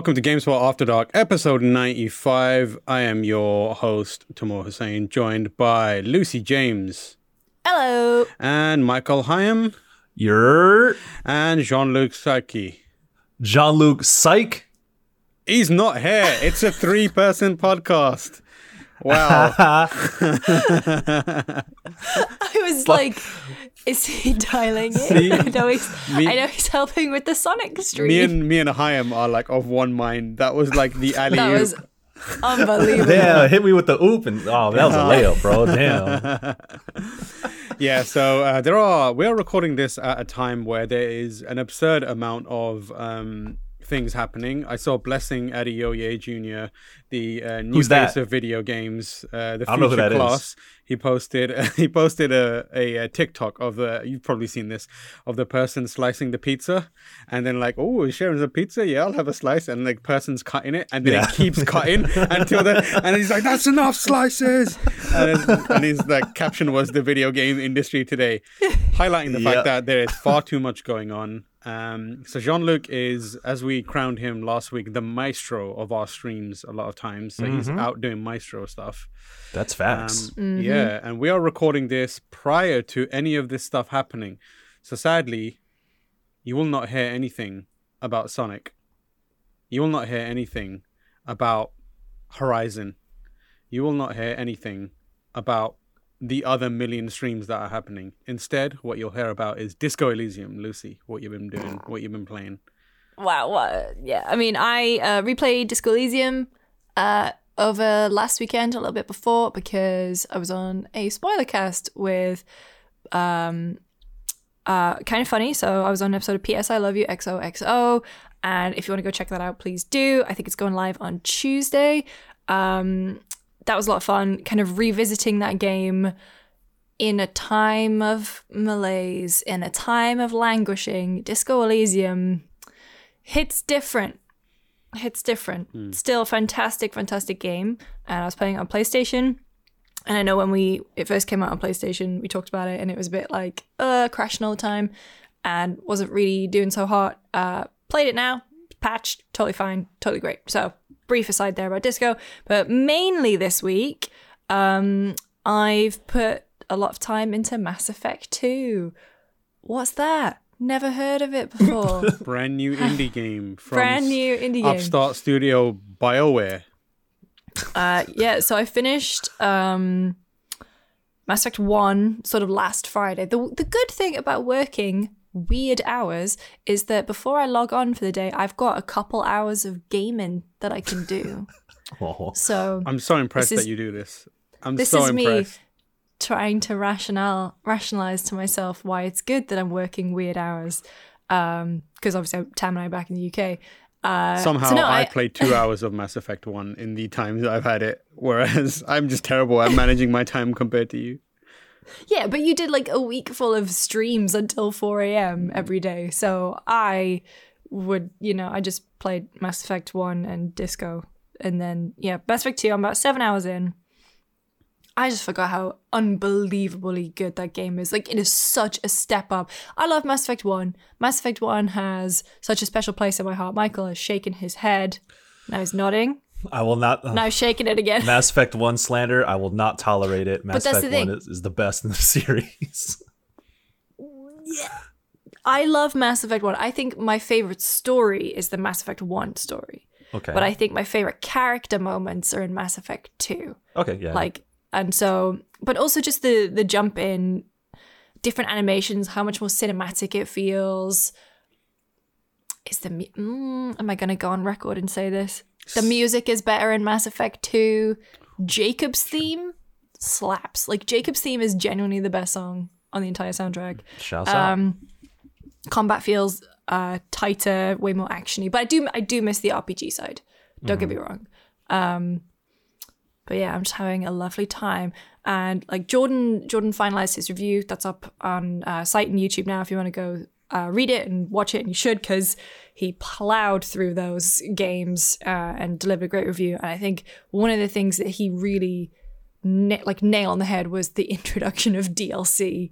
Hello and welcome to GameSpot After Dark, episode 95. I am your host, Tamoor Hussain, joined by Lucy James Hello. and Michael Higham You're and Jean Luc Saki. Jean Luc Psych. He's not here. It's a three person podcast. Wow. I was like, is he dialing See? in? I know he's, Me- I know he's helping with the Sonic stream. me and me and Higham are like of one mind. That was like the alley that was unbelievable. Damn, hit me with the oop and oh, that was a layup, bro. Damn. Yeah, so uh, there are. We are recording this at a time where there is an absurd amount of um, things happening. I saw Blessing Adeoye Jr., the uh, new Who's face that? of video games, uh, the I don't know who future that is. class. He posted. he posted a, a, a TikTok of the. You've probably seen this of the person slicing the pizza, and then like, oh, sharing the pizza? Yeah, I'll have a slice, and the person's cutting it, and then Yeah. it keeps cutting until the, and he's like, that's enough slices, and, his- and his like caption was the video game industry today, highlighting the fact Yeah. that there is far too much going on. Um, so Jean Luc is, as we crowned him last week, the maestro of our streams a lot of times. So he's out doing maestro stuff. That's facts. Um, Yeah, and we are recording this prior to any of this stuff happening. So sadly, you will not hear anything about Sonic. You will not hear anything about Horizon. You will not hear anything about the other million streams that are happening. Instead, what you'll hear about is Disco Elysium, Lucy. What you've been doing, what you've been playing. Wow. What? Yeah. I mean, I uh, replayed Disco Elysium uh, over last weekend, a little bit before, because I was on a spoiler cast with um, uh, kind of funny. So I was on an episode of PS I Love You XOXO. And if you want to go check that out, please do. I think it's going live on Tuesday. Um, that was a lot of fun, kind of revisiting that game in a time of malaise, in a time of languishing. Disco Elysium hits different. Hits different. Still a fantastic, fantastic game. And I was playing it on PlayStation. And I know when we it first came out on PlayStation, we talked about it, and it was a bit like uh crashing all the time, and wasn't really doing so hot. Uh, played it now, patched, totally fine, totally great. So brief aside there about disco, but mainly this week, um, I've put a lot of time into Mass Effect Two. What's that? Never heard of it before. Brand new indie game from Brand new indie game. upstart studio BioWare. Uh, yeah, so I finished um, Mass Effect 1 sort of last Friday. The, the good thing about working weird hours is that before I log on for the day, I've got a couple hours of gaming that I can do. Oh. So I'm so impressed is- that you do this. I'm this so is me trying to rationale rationalize to myself why it's good that I'm working weird hours. Because obviously Tam and I are back in the UK. Uh, Somehow so no, I, I- played two hours of Mass Effect 1 in the times I've had it, whereas I'm just terrible at managing my time compared to you. Yeah, but you did like a week full of streams until 4 a.m. Mm-hmm. every day. So I would, you know, I just played Mass Effect 1 and Disco. And then, yeah, Mass Effect 2, I'm about seven hours in. I just forgot how unbelievably good that game is. Like, it is such a step up. I love Mass Effect 1. Mass Effect 1 has such a special place in my heart. Michael has shaken his head. Now he's nodding. I will not. uh, Now shaking it again. Mass Effect 1 slander. I will not tolerate it. Mass Effect the 1 thing. is, is the best in the series. Yeah, I love Mass Effect 1. I think my favorite story is the Mass Effect 1 story. Okay. But I think my favorite character moments are in Mass Effect 2. okay, yeah. Like, and so, but also just the the jump in different animations, how much more cinematic it feels. Is the mm, am I gonna go on record and say this? The music is better in Mass Effect 2. Jacob's theme slaps. Like Jacob's theme is genuinely the best song on the entire soundtrack. Shouts out. Um, combat feels uh, tighter, way more actiony. But I do I do miss the RPG side. Don't get me wrong. Um, but yeah, I'm just having a lovely time. And like Jordan, Jordan finalized his review. That's up on uh, site and YouTube now. If you want to go uh, read it and watch it, and you should because he plowed through those games uh, and delivered a great review. And I think one of the things that he really na- like nail on the head was the introduction of DLC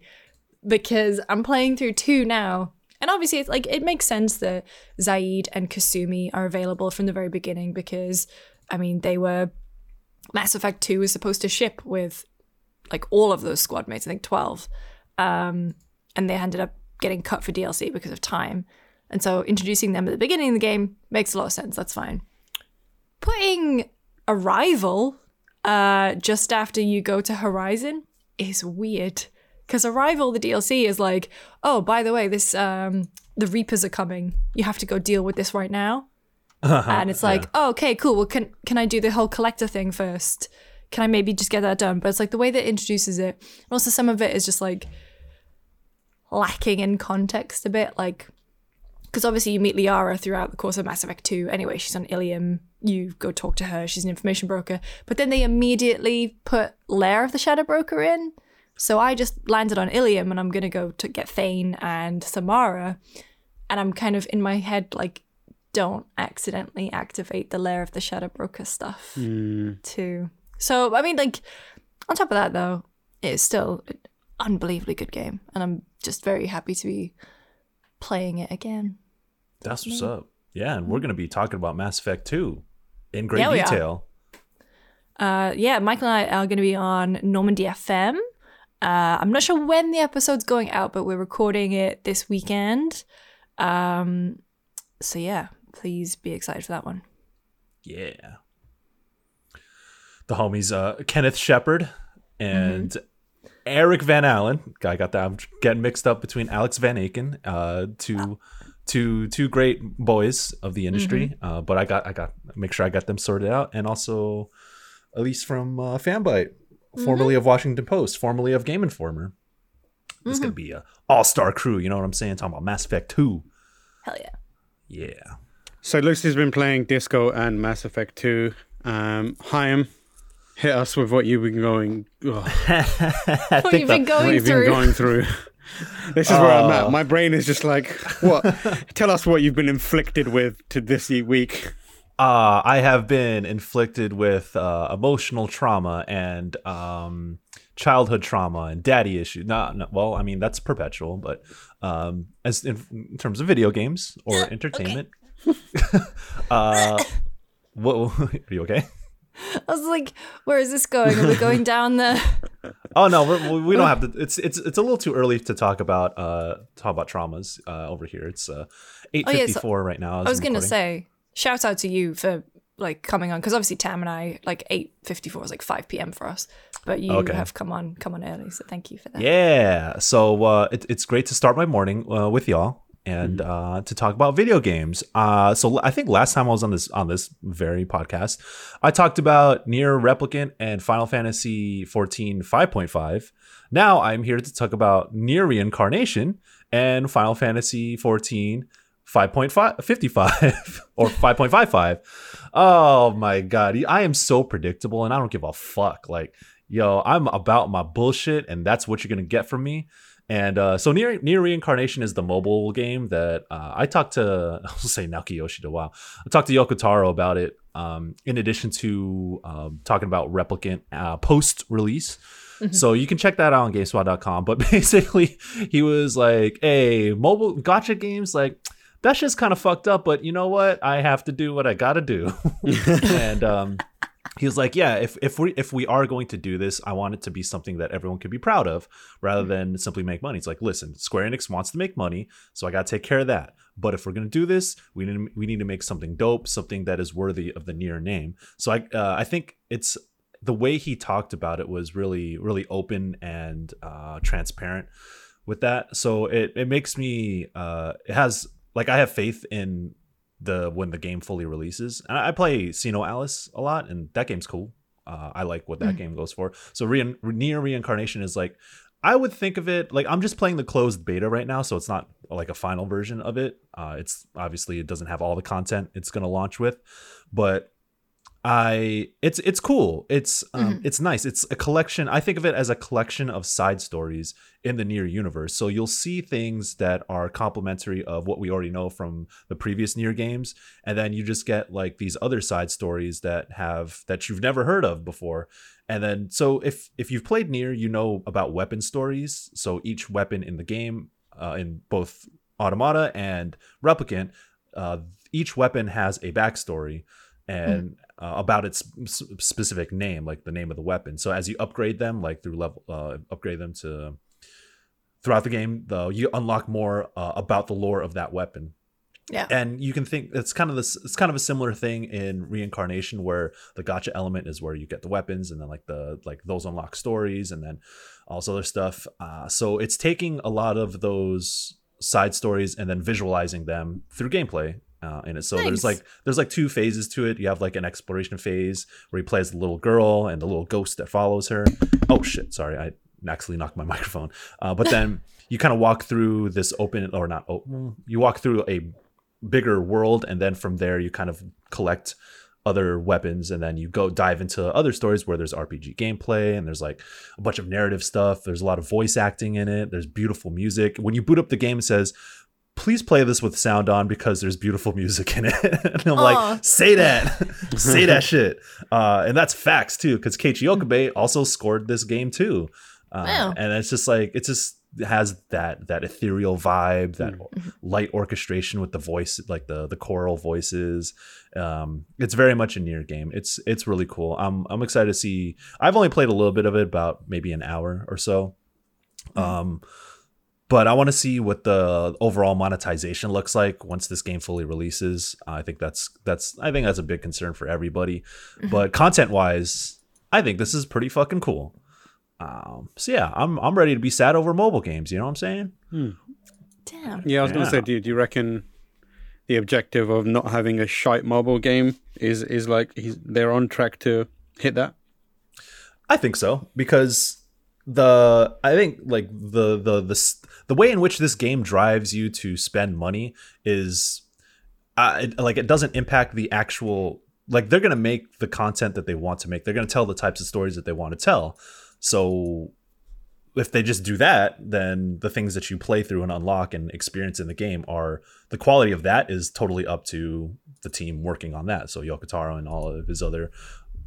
because I'm playing through two now and obviously, it's like it makes sense that Zaeed and Kasumi are available from the very beginning because, I mean, they were Mass Effect Two was supposed to ship with like all of those squad mates. I think twelve, um, and they ended up getting cut for DLC because of time. And so introducing them at the beginning of the game makes a lot of sense. That's fine. Putting Arrival uh, just after you go to Horizon is weird because Arrival, the DLC, is like, oh, by the way, this um, the Reapers are coming. You have to go deal with this right now. and it's like, oh, okay, cool. Well, can can I do the whole collector thing first? Can I maybe just get that done? But it's like the way that it introduces it. And also, some of it is just like lacking in context a bit. Like, because obviously you meet Liara throughout the course of Mass Effect 2. Anyway, she's on Ilium. You go talk to her. She's an information broker. But then they immediately put Lair of the Shadow Broker in. So I just landed on Ilium and I'm going to go to get Thane and Samara. And I'm kind of in my head like, don't accidentally activate the Lair of the Shadow Broker stuff hmm. too. So, I mean, like, on top of that, though, it's still an unbelievably good game. And I'm just very happy to be playing it again. That's what's up. Yeah, and we're gonna be talking about Mass Effect 2 in great Yeah, detail. Uh, yeah, Michael and I are going to be on Normandy FM. Uh, I'm not sure when the episode's going out, but we're recording it this weekend. Um, so yeah, please be excited for that one. Yeah. The homies uh Kenneth Shepard and Eric Van Allen. I got that. I'm getting mixed up between Alex Van Aken, uh, two, two, two great boys of the industry. Uh, but I got, I got, make sure I got them sorted out, and also Elise from uh, Fanbyte, formerly of Washington Post, formerly of Game Informer. It's gonna be a all star crew. You know what I'm saying? Talking about Mass Effect Two. Hell yeah. Yeah. So Lucy's been playing Disco and Mass Effect 2. Um, Higham, hit us with what you've been going. ugh, What you've been what going you've been through. going through. this is where I'm Oh. at. My brain is just like, what? Tell us what you've been inflicted with to this week. Uh, I have been inflicted with uh, emotional trauma and um, childhood trauma and daddy issues. No, no, well, I mean that's perpetual, but um, as in, in terms of video games or entertainment, uh, what? Are you okay? I was like, where is this going? Are we going down the? Oh no, we're, we we don't have to. It's it's it's a little too early to talk about uh talk about traumas uh over here. It's uh eight Oh, fifty four right now. I was gonna recording. say, shout out to you for like coming on because obviously Tam and I like eight fifty four is like five p.m. for us, but you Okay. have come on come on early, so thank you for that. Yeah. So uh, it, it's great to start my morning uh, with y'all and Mm-hmm. uh, to talk about video games. Uh, so I think last time I was on this on this very podcast, I talked about NieR Replicant and Final Fantasy 14 5.5. Now I'm here to talk about NieR Reincarnation and Final Fantasy 14 5.5 55 or 5.55. Oh my god, I am so predictable and I don't give a fuck. Like, yo, I'm about my bullshit and that's what you're going to get from me. And uh, so NieR NieR reincarnation is the mobile game that uh, I talked to I'll say Naoki Yoshida. Wow, I talked to Yoko Taro about it. Um, in addition to um, talking about replicant uh, post release, so you can check that out on GameSpot.com. But basically, he was like, "Hey, mobile gacha games like." That's just kind of fucked up, but you know what? I have to do what I gotta do. and um, he was like, "Yeah, if if we if we are going to do this, I want it to be something that everyone could be proud of, rather than simply make money." It's like, listen, Square Enix wants to make money, so I got to take care of that. But if we're gonna do this, we need we need to make something dope, something that is worthy of the NieR name. So I uh, I think it's the way he talked about it was really really open and uh, transparent with that. So it it makes me uh, it has like I have faith in the when the game fully releases. And I play SINoALICE a lot, and that game's cool. Uh, I like what that game goes for. So re- NieR reincarnation is like I would think of it like I'm just playing the closed beta right now, so it's not like a final version of it. Uh, it's obviously it doesn't have all the content it's gonna launch with, but I it's it's cool. It's um it's nice. It's a collection. I think of it as a collection of side stories in the NieR universe. So you'll see things that are complementary of what we already know from the previous NieR games and then you just get like these other side stories that have that you've never heard of before. And then so if if you've played NieR, you know about weapon stories. So each weapon in the game uh, in both Automata and Replicant, uh, each weapon has a backstory and uh, about its specific name, like the name of the weapon. So as you upgrade them, like through level, uh, upgrade them to throughout the game, though you unlock more uh, about the lore of that weapon Yeah. and you can think it's kind of this it's kind of a similar thing in reincarnation where the gacha element is where you get the weapons and then like the like those unlock stories and then all this other stuff uh, so it's taking a lot of those side stories and then visualizing them through gameplay uh, in it. So there's like there's like two phases to it. You have like an exploration phase where he plays the little girl and the little ghost that follows her. Oh shit. Sorry. I accidentally knocked my microphone. Uh, but then you kind of walk through this open or not open you walk through a bigger world and then from there you kind of collect other weapons and then you go dive into other stories where there's RPG gameplay and there's like a bunch of narrative stuff. There's a lot of voice acting in it. There's beautiful music. When you boot up the game it says please play this with sound on because there's beautiful music in it. And I'm Aw. like say that. Say that shit. Uh, and that's facts too because Keiichi Okabe also scored this game too. Uh, Wow. and it's just like it just has that that ethereal vibe that light orchestration with the voice like the the choral voices. Um it's very much a NieR game. It's it's really cool. I'm i'm excited to see i've only played a little bit of it about maybe an hour or so. Um but i want to see what the overall monetization looks like once this game fully releases uh, i think that's that's i think that's a big concern for everybody mm-hmm. but content wise i think this is pretty fucking cool um so yeah i'm i'm ready to be sad over mobile games you know what i'm saying hmm. Damn. Yeah, I was gonna Yeah. say, do, do you reckon the objective of not having a shite mobile game is is like he's, they're on track to hit that? I think so because the I think like the the the the way in which this game drives you to spend money is uh, it, like it doesn't impact the actual like they're gonna make the content that they want to make. They're gonna tell the types of stories that they want to tell. So if they just do that, then the things that you play through and unlock and experience in the game are the quality of that is totally up to the team working on that. So Yoko Taro and all of his other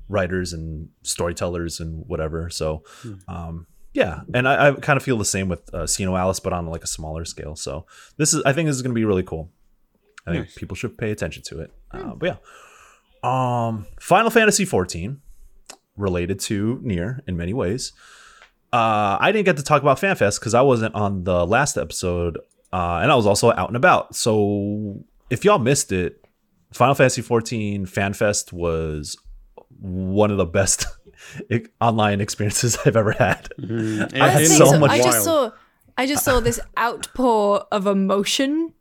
writers and storytellers and whatever. So, um, yeah, and I, I kind of feel the same with uh, SINoALICE, but on like a smaller scale. So this is, I think, this is going to be really cool. I think Nice. people should pay attention to it. Uh, but yeah, um, Final Fantasy 14 related to NieR in many ways. Uh, I didn't get to talk about FanFest because I wasn't on the last episode, uh, and I was also out and about. So if y'all missed it, Final Fantasy 14 FanFest was one of the best online experiences I've ever had. Mm, I I had so so. much I just wild. saw I just saw this outpour of emotion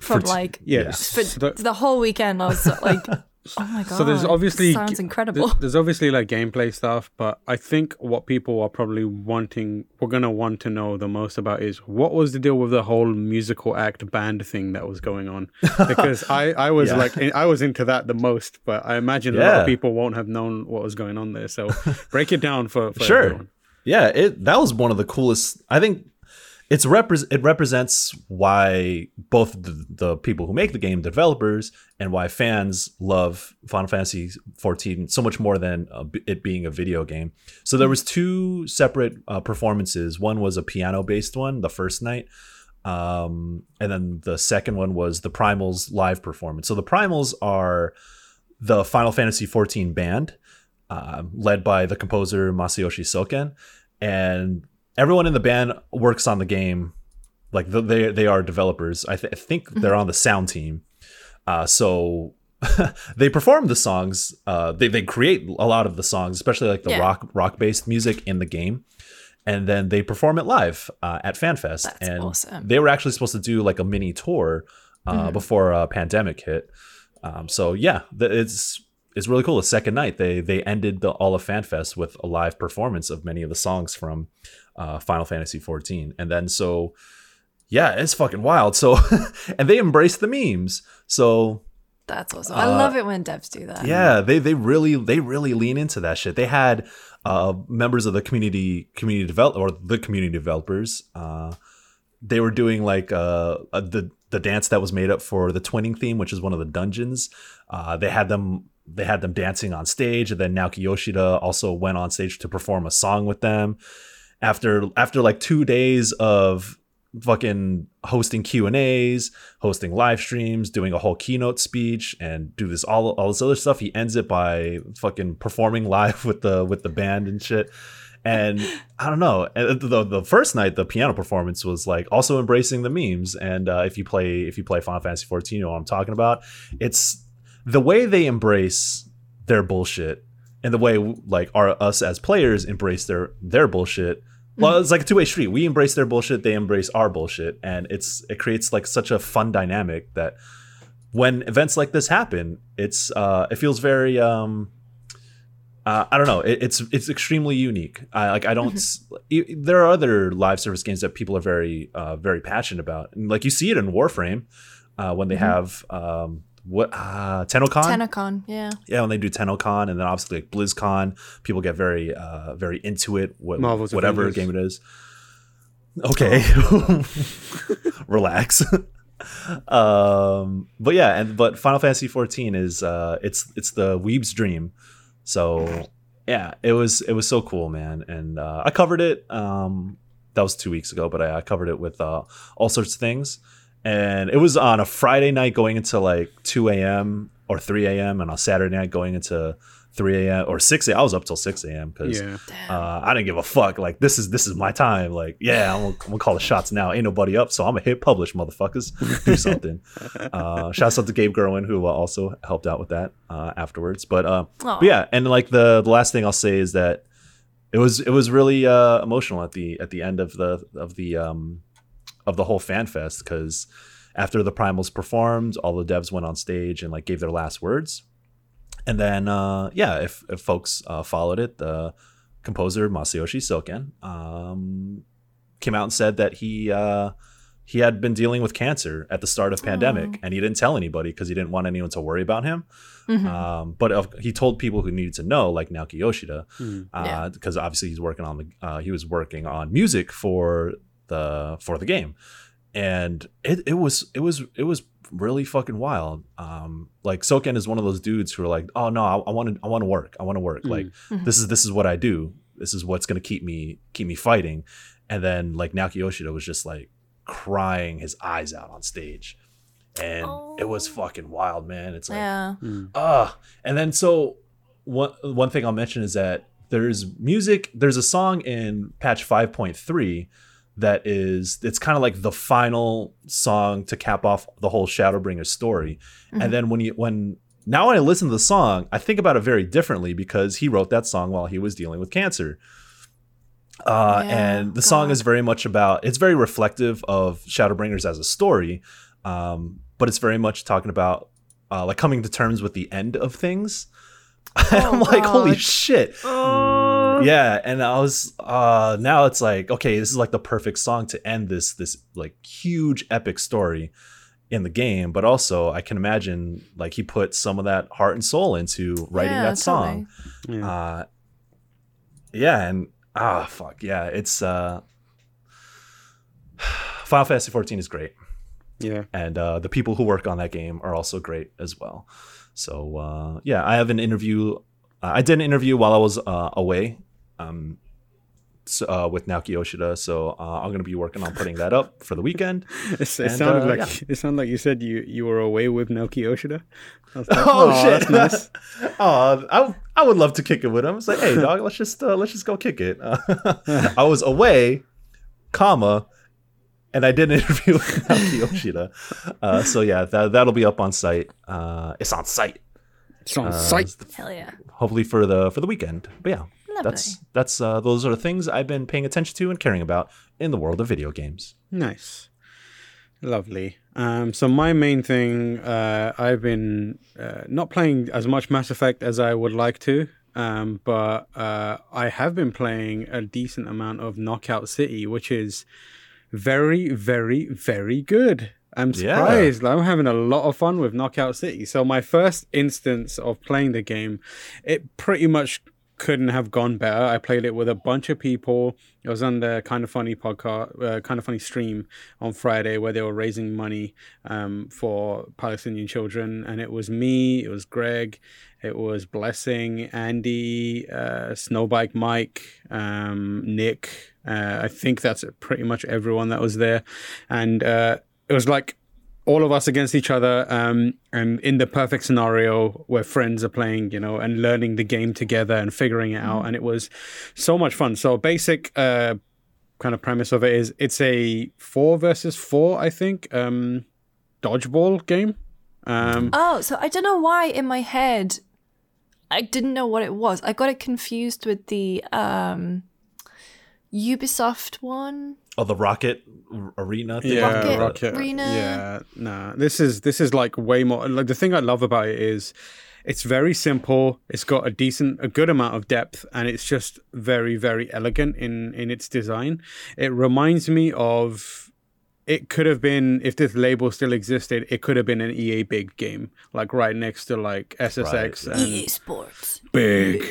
from t- like Yeah. for the- the whole weekend. I was like, oh my god. So there's obviously sounds incredible. There's, there's obviously like gameplay stuff, but I think what people are probably wanting, we're gonna want to know the most about is what was the deal with the whole musical act band thing that was going on? Because I I was Yeah. like I was into that the most, but I imagine a lot of people won't have known what was going on there. So break it down for, for Sure. everyone. Yeah, it that was one of the coolest. I think it's repre- it represents why both the, the people who make the game, developers, and why fans love Final Fantasy XIV so much more than uh, it being a video game. So there was two separate uh, performances. One was a piano based one, the first night, um, and then the second one was the Primals live performance. So the Primals are the Final Fantasy XIV band, uh, led by the composer Masayoshi Soken, and everyone in the band works on the game. Like the, they they are developers. I, th- I think they're on the sound team. Uh, so they perform the songs. Uh, they they create a lot of the songs, especially like the Yeah. rock rock based music in the game, and then they perform it live uh, at FanFest. That's and awesome. they were actually supposed to do like a mini tour uh, before a pandemic hit. Um, so yeah, the, it's it's really cool. The second night, they they ended the all of FanFest with a live performance of many of the songs from uh, Final Fantasy 14, and then so yeah, it's fucking wild. So and they embrace the memes. So That's awesome. I love it when devs do that. uh, yeah, they they really they really lean into that shit. They had uh, members of the community community develop or the community developers. Uh, they were doing like uh, uh, the the dance that was made up for the twinning theme, which is one of the dungeons. Uh, they had them they had them dancing on stage, and then Naoki Yoshida also went on stage to perform a song with them. After after like two days of fucking hosting Q and A's, hosting live streams, doing a whole keynote speech, and do this all all this other stuff. He ends it by fucking performing live with the with the band and shit. And I don't know. The the first night, the piano performance was like also embracing the memes. And uh, if you play if you play Final Fantasy 14, you know what I'm talking about. It's the way they embrace their bullshit and the way like our us as players embrace their their bullshit well it's like a two-way street we embrace their bullshit they embrace our bullshit and it's it creates like such a fun dynamic that when events like this happen it's uh it feels very um uh, I don't know. It, it's it's extremely unique. I like. I don't. s- y- There are other live service games that people are very uh, very passionate about, and like you see it in Warframe uh, when they have um, what uh, TennoCon Tenacon, yeah. yeah, when they do TennoCon and then obviously like BlizzCon, people get very uh very into it. What, Marvel's whatever Avengers. game it is. Okay, relax. um, but yeah, and but Final Fantasy 14 is uh, it's it's the Weeb's dream. So yeah, it was it was so cool, man. And uh, I covered it. Um, that was two weeks ago, but I, I covered it with uh, all sorts of things. And it was on a Friday night going into like 2 a.m. or 3 a.m. and on Saturday night going into 3 a.m. or 6 a.m. I was up till 6 a.m. because Yeah. uh, I didn't give a fuck. Like this is this is my time. Like yeah, I'm gonna, I'm gonna call the shots now. Ain't nobody up, so I'm gonna hit publish, motherfuckers. Do something. uh, shouts out to Gabe Gurwin who uh, also helped out with that uh, afterwards. But, uh, but yeah, and like the the last thing I'll say is that it was it was really uh, emotional at the at the end of the of the um of the whole fan fest because after the primals performed, all the devs went on stage and like gave their last words. And then, uh, yeah, if, if folks uh, followed it, the composer Masayoshi Soken um, came out and said that he uh, he had been dealing with cancer at the start of pandemic, and he didn't tell anybody because he didn't want anyone to worry about him. Mhm. Um, but of, he told people who needed to know, like Naoki Yoshida, Mm. Yeah. because obviously he's working on the uh, he was working on music for the for the game, and it, it was it was it was really fucking wild. Um, like Soken is one of those dudes who are like, oh no, I want to I want to work, I want to work. Mm. Like Mhm. this is this is what I do. This is what's gonna keep me keep me fighting. And then like Naoki Yoshida was just like crying his eyes out on stage, and it was Oh. fucking wild, man. It's like yeah. Mm. Ah, and then so one one thing I'll mention is that there's music. There's a song in patch 5.3 that is it's kind of like the final song to cap off the whole Shadowbringer story. Mhm. And then when you when now when I listen to the song, I think about it very differently because he wrote that song while he was dealing with cancer. Uh, Yeah, and the song is very much about it's very reflective of Shadowbringers as a story, um, but it's very much talking about uh, like coming to terms with the end of things. and I'm Oh, like, holy God. shit. Yeah, and I was uh now it's like, okay, this is like the perfect song to end this this like huge epic story in the game, but also I can imagine like he put some of that heart and soul into writing Yeah, that song. Yeah. Uh yeah, and ah fuck, yeah, it's uh Final Fantasy 14 is great yeah. and uh, the people who work on that game are also great as well. So uh, yeah, I have an interview. Uh, I did an interview while I was uh, away um, so, uh, with Naoki Yoshida, so uh, I'm gonna be working on putting that up for the weekend. It's, it And, sounded uh, like yeah. it sounded like you said you you were away with Naoki Yoshida. Like, oh "Aw, shit! that's nice. oh, I, I would love to kick it with him. It's like, hey dog, let's just uh, let's just go kick it. I was away, comma, and I did an interview with Naoki Yoshida. Uh, so yeah, that that'll be up on site. Uh, it's on site. It's on Uh, site. Hell yeah. hopefully for the for the weekend. But yeah, Lovely. That's that's uh, those are the things I've been paying attention to and caring about in the world of video games. Nice. Lovely. Um, so my main thing, uh, I've been uh, not playing as much Mass Effect as I would like to, um, but uh, I have been playing a decent amount of Knockout City, which is very, very, very good. I'm Yeah. surprised. I'm having a lot of fun with Knockout City. So my first instance of playing the game, it pretty much couldn't have gone better. I played it with a bunch of people. It was on the kind of funny podcast, uh, kind of funny stream on Friday where they were raising money um, for Palestinian children, and it was me, it was Greg, it was Blessing, Andy, uh, Snowbike Mike, um, Nick. Uh, I think that's pretty much everyone that was there, and uh, it was like all of us against each other um, and in the perfect scenario where friends are playing you know and learning the game together and figuring it out and it was so much fun so basic uh, kind of premise of it is it's a four versus four i think um, dodgeball game um, Oh, so I don't know why in my head I didn't know what it was. I got it confused with the um Ubisoft one. Oh, the Rocket Arena thing. yeah Rocket Arena. yeah nah this is this is like way more like the thing i love about it is it's very simple it's got a decent a good amount of depth and it's just very very elegant in in its design it reminds me of it could have been if this label still existed it could have been an ea big game like right next to like ssx Right. and EA Sports. big.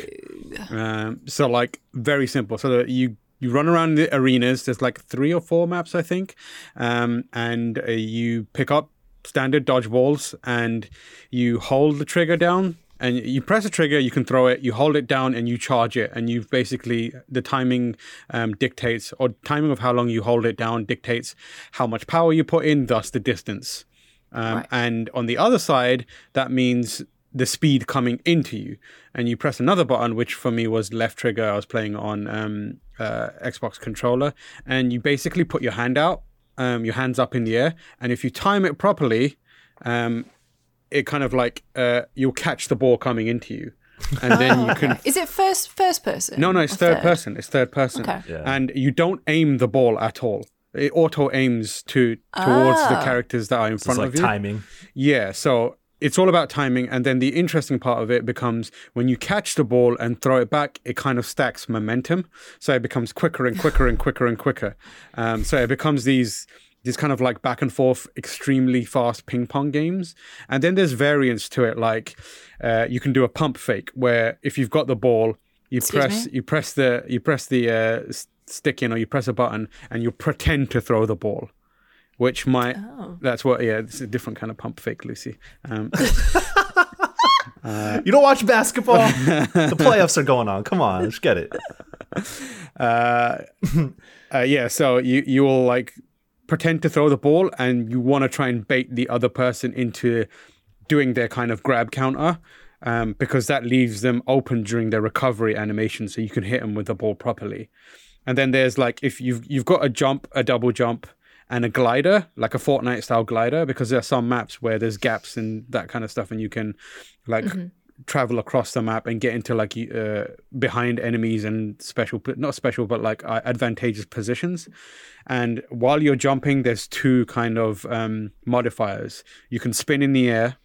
Um, so like very simple. So that you you run around the arenas. There's like three or four maps, I think, um, and uh, you pick up standard dodgeballs and you hold the trigger down. And you press the trigger, you can throw it. You hold it down, and you charge it. And you've basically the timing um, dictates, or timing of how long you hold it down dictates how much power you put in, thus the distance. Um, Right. And on the other side, that means the speed coming into you. And you press another button, which for me was left trigger. I was playing on um, uh, Xbox controller. And you basically put your hand out, um, your hands up in the air. And if you time it properly, um, it kind of like uh, you'll catch the ball coming into you. And then you can Is it first first person? no, no, it's or third, person. It's third person. Okay. Yeah. And you don't aim the ball at all. It auto aims to towards the Ah. characters that are in It's front like of you. timing. Yeah, so it's all about timing. And then the interesting part of it becomes when you catch the ball and throw it back, it kind of stacks momentum. So it becomes quicker and quicker and quicker and quicker. Um, so it becomes these these kind of like back and forth, extremely fast ping pong games. And then there's variants to it, like uh, you can do a pump fake where if you've got the ball, you Excuse press me? you press the you press the uh, stick in or you press a button and you pretend to throw the ball which might Oh. that's what yeah it's a different kind of pump fake lucy um, You don't watch basketball? the playoffs are going on. Come on, let's get it. uh, uh, yeah so you you will like pretend to throw the ball and you want to try and bait the other person into doing their kind of grab counter um, because that leaves them open during their recovery animation so you can hit them with the ball properly and then there's like if you've you've got a jump a double jump and a glider like a Fortnite style glider because there are some maps where there's gaps and that kind of stuff and you can like travel across the map and get into like uh, behind enemies and special not special but like uh, advantageous positions. And while you're jumping there's two kind of um, modifiers. You can spin in the air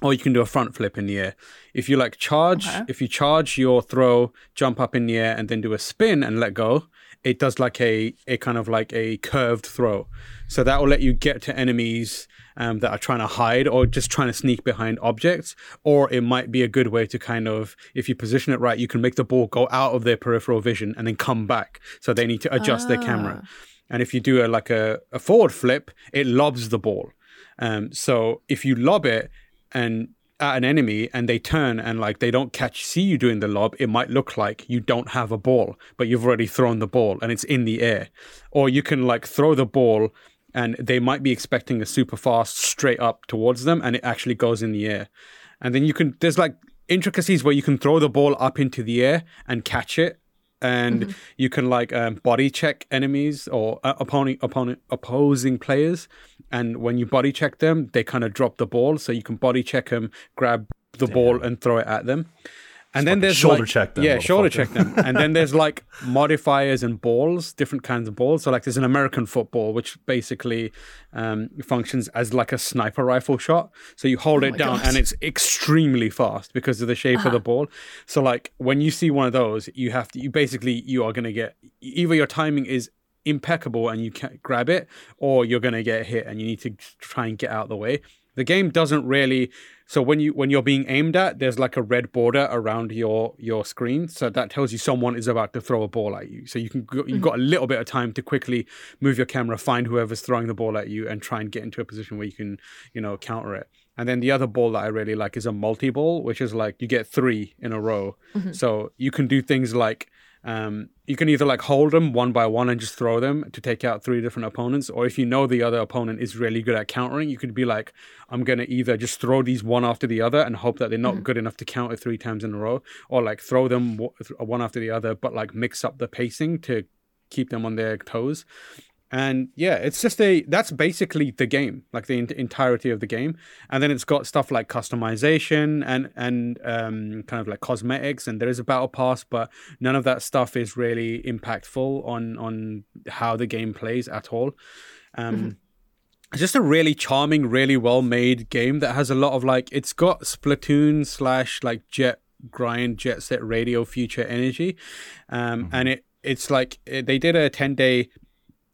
or you can do a front flip in the air. If you like charge Okay. if you charge your throw jump up in the air and then do a spin and let go it does like a a kind of like a curved throw. So that will let you get to enemies um, that are trying to hide or just trying to sneak behind objects. Or it might be a good way to kind of if you position it right you can make the ball go out of their peripheral vision and then come back. So they need to adjust their camera. And if you do a like a, a forward flip it lobs the ball. Um, so if you lob it and at an enemy and they turn and like they don't catch see you doing the lob, it might look like you don't have a ball, but you've already thrown the ball and it's in the air. Or you can like throw the ball and they might be expecting a super fast straight up towards them and it actually goes in the air. And then you can there's like intricacies where you can throw the ball up into the air and catch it and you can like um, body check enemies or uh, opponent, opponent opposing players and when you body check them they kind of drop the ball so you can body check them grab the ball and throw it at them and then there's shoulder like- check them, yeah shoulder check them. And then there's like modifiers and balls different kinds of balls. So like there's an american football which basically um, functions as like a sniper rifle shot. So you hold it Oh my down God. and it's extremely fast because of the shape of the ball. So like when you see one of those you have to you basically you are going to get either your timing is impeccable and you can't grab it or you're going to get hit and you need to try and get out of the way The game doesn't really so when you when you're being aimed at, there's like a red border around your your screen, so that tells you someone is about to throw a ball at you. So you can go, you've mm-hmm. got a little bit of time to quickly move your camera, find whoever's throwing the ball at you, and try and get into a position where you can you know counter it. And then the other ball that I really like is a multi ball, which is like you get three in a row. Mm-hmm. So you can do things like um, you can either like hold them one by one and just throw them to take out three different opponents, or if you know the other opponent is really good at countering, you could be like, I'm gonna either just throw these one after the other and hope that they're not good enough to counter three times in a row, or like throw them w- one after the other, but like mix up the pacing to keep them on their toes and yeah it's just a that's basically the game like the en- entirety of the game. And then it's got stuff like customization and and um, kind of like cosmetics and there is a battle pass but none of that stuff is really impactful on on how the game plays at all. Um it's just a really charming really well made game that has a lot of like it's got splatoon slash like jet grind jet set radio future energy. Um and it it's like it, they did a 10 day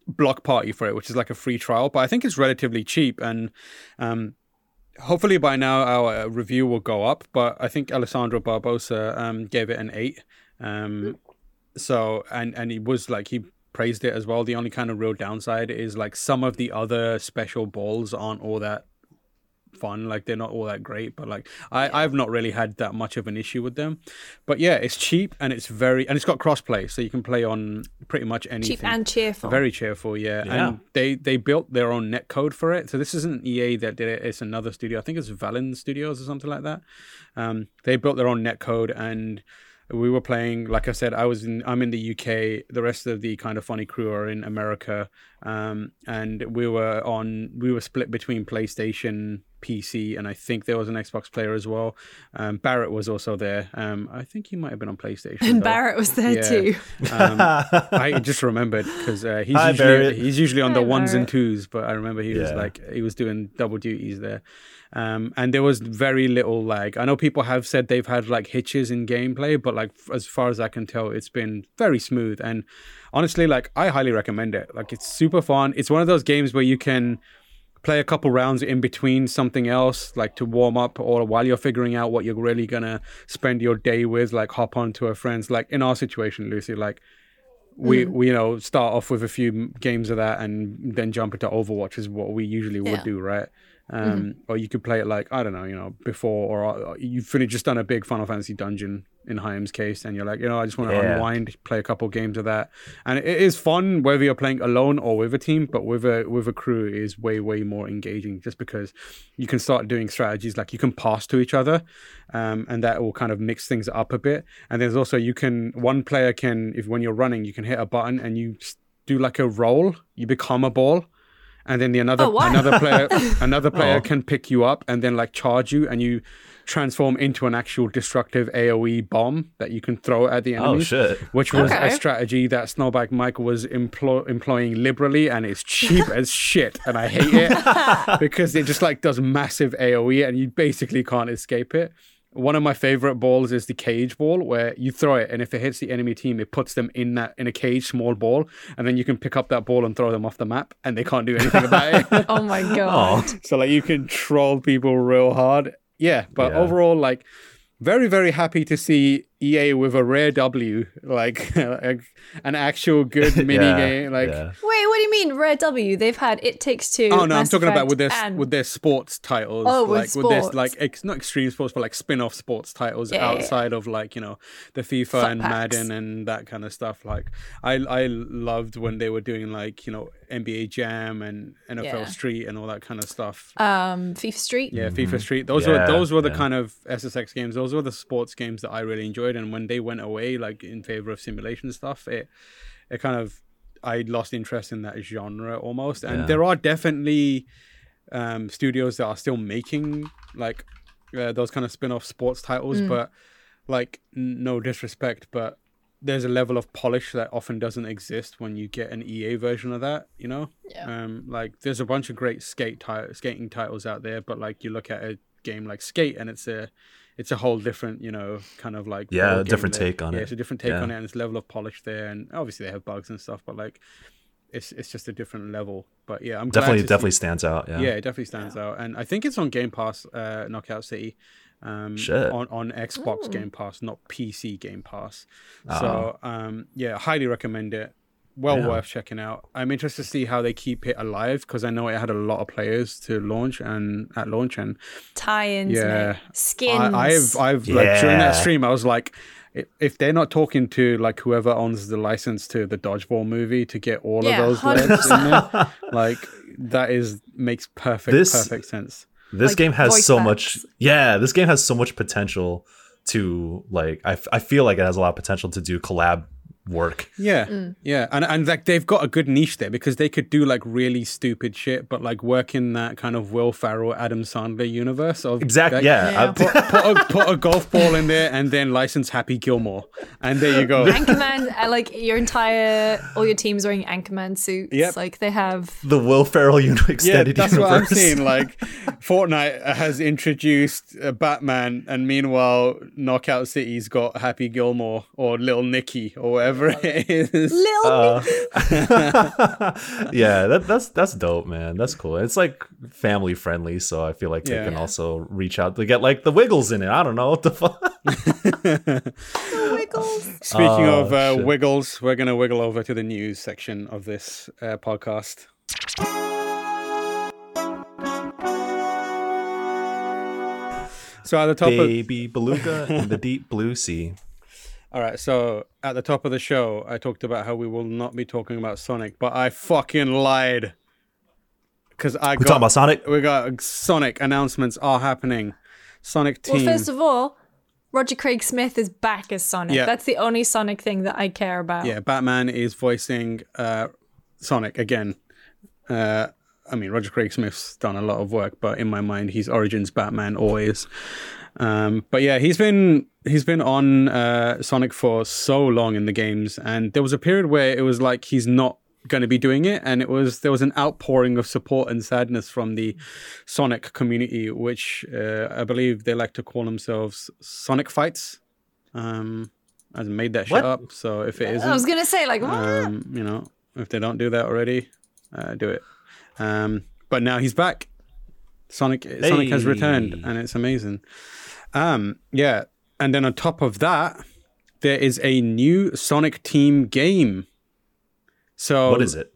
block party for it, which is like a free trial, but I think it's relatively cheap and um, hopefully by now our uh, review will go up. But I think Alessandro Barbosa um, gave it an eight. Um, so and and he was like he praised it as well. The only kind of real downside is like some of the other special balls aren't all that fun like they're not all that great but like i i've not really had that much of an issue with them but yeah it's cheap and it's very and it's got crossplay so you can play on pretty much anything Cheap and cheerful. very cheerful, yeah. Yeah. And they they built their own net code for it. So this isn't EA that did it. It's another studio. I think it's Velan Studios or something like that. Um, they built their own net code, and we were playing. Like I said, I was in. I'm in the UK. The rest of the kind of funny crew are in America. Um, and we were on. We were split between PlayStation. PC and I think there was an Xbox player as well. Um, Barrett was also there. Um, I think he might have been on PlayStation. And though. Barrett was there Yeah. too. Um, I just remembered because uh, he's Hi, usually Barrett. he's usually on the Hi, ones and twos, but I remember he was like he was doing double duties there, um, and there was very little lag. I know people have said they've had like hitches in gameplay, but like f- as far as I can tell, it's been very smooth. And honestly, like I highly recommend it. Like it's super fun. It's one of those games where you can play a couple rounds in between something else like to warm up or while you're figuring out what you're really gonna spend your day with like hop on to a friend's like in our situation lucy like we, we you know start off with a few games of that and then jump into overwatch is what we usually would Yeah. do right? Um or you could play it like i don't know you know before or uh, you've finished just done a big final fantasy dungeon in Higham's case and you're like you know i just want to Yeah. unwind play a couple games of that and it is fun whether you're playing alone or with a team but with a with a crew is way way more engaging just because you can start doing strategies like you can pass to each other um, and that will kind of mix things up a bit and there's also you can one player can if when you're running you can hit a button and you do like a roll you become a ball and then the another Oh, another player another player Oh. can pick you up and then like charge you and you transform into an actual destructive AoE bomb that you can throw at the enemy Oh shit! which was Okay. a strategy that Snowbike Michael was emplo- employing liberally, and it's cheap as shit, and I hate it because it just like does massive AOE, and you basically can't escape it. One of my favorite balls is the cage ball, where you throw it, and if it hits the enemy team, it puts them in that in a cage, small ball, and then you can pick up that ball and throw them off the map, and they can't do anything about it. Oh my god. So like you can troll people real hard. Yeah, but Yeah. overall, like very very happy to see EA with a rare W, like an actual good mini yeah, game. Like yeah. Wait, what do you mean Rare W? They've had It Takes Two. oh no, I'm Mass talking about with their and- with their sports titles. Oh, with like with this like ex, not extreme sports, but like spin-off sports titles Yeah, yeah, yeah. outside of like you know the FIFA Flat and packs. Madden and that kind of stuff. Like I I loved when they were doing like you know NBA Jam and NFL Yeah. Street and all that kind of stuff. um FIFA Street. Yeah, FIFA Street. Those Mm-hmm. Yeah, were those were the yeah. kind of SSX games. Those were the sports games that I really enjoyed. And when they went away, like in favor of simulation stuff, it it kind of I lost interest in that genre almost. And Yeah. there are definitely um, studios that are still making like uh, those kind of spin-off sports titles, Mm. but like n- no disrespect, but there's a level of polish that often doesn't exist when you get an EA version of that, you know? Yeah. Um, like there's a bunch of great skate ti- skating titles out there, but like you look at a game like Skate and it's a it's a whole different, you know, kind of like Yeah, a different there. take on yeah, it. it's a different take Yeah. on it and it's level of polish there and obviously they have bugs and stuff, but like it's it's just a different level. But yeah, I'm glad Definitely, to definitely See, stands out. Yeah. yeah, it definitely stands out, and I think it's on Game Pass, uh, Knockout City, um, Shit. on on Xbox Game Pass, not PC Game Pass. Uh-huh. So um, yeah, highly recommend it. Well Yeah. worth checking out. I'm interested to see how they keep it alive because I know it had a lot of players to launch and at launch and Tie-ins, Yeah. mate. skins. I, I've I've like during that stream I was like, if they're not talking to like whoever owns the license to the Dodgeball movie to get all Yeah, of those legs in there, like that is makes perfect This- perfect sense. this Like game has so acts. much yeah this game has so much potential to like I, I feel like it has a lot of potential to do collab work Yeah, Mm. yeah, and and like they've got a good niche there because they could do like really stupid shit, but like work in that kind of Will Ferrell, Adam Sandler universe of exactly like, yeah, Yeah. Put, put, a, put a golf ball in there and then license Happy Gilmore, and there you go. Anchorman, uh, like your entire, all your team's wearing Anchorman suits. Yep. Like they have. the will ferrell uni- Yeah, that's universe what I'm seeing. Like, Fortnite has introduced uh, Batman, and meanwhile, Knockout City's got Happy Gilmore or Little Nicky or whatever it is. Little Uh, yeah that, that's that's dope man. That's cool. It's like family friendly so i feel like they can also reach out to get like the wiggles in it. I don't know. What the fuck Wiggles. Speaking Oh, of uh, wiggles, we're going to wiggle over to the news section of this uh, podcast. So at the top of baby beluga in the deep blue sea all right, so at the top of the show, I talked about how we will not be talking about Sonic, but I fucking lied because I we got talking about sonic we got Sonic announcements are happening. Sonic team. Well, first of all, Roger Craig Smith is back as Sonic. Yeah. That's the only Sonic thing that I care about. yeah, Batman is voicing uh, Sonic again. Uh, I mean, Roger Craig Smith's done a lot of work, but in my mind, he's Origins Batman always. Um, but yeah, he's been he's been on uh, Sonic for so long in the games, and there was a period where it was like he's not going to be doing it, and it was there was an outpouring of support and sadness from the Sonic community, which uh, I believe they like to call themselves Sonic Fights. Um, I made that shit What? up, so if it isn't, I was gonna say like, um, you know, if they don't do that already, uh, do it. Um, but now he's back. Sonic Sonic has returned, and it's amazing. Um, yeah, and then on top of that, there is a new Sonic Team game. So what is it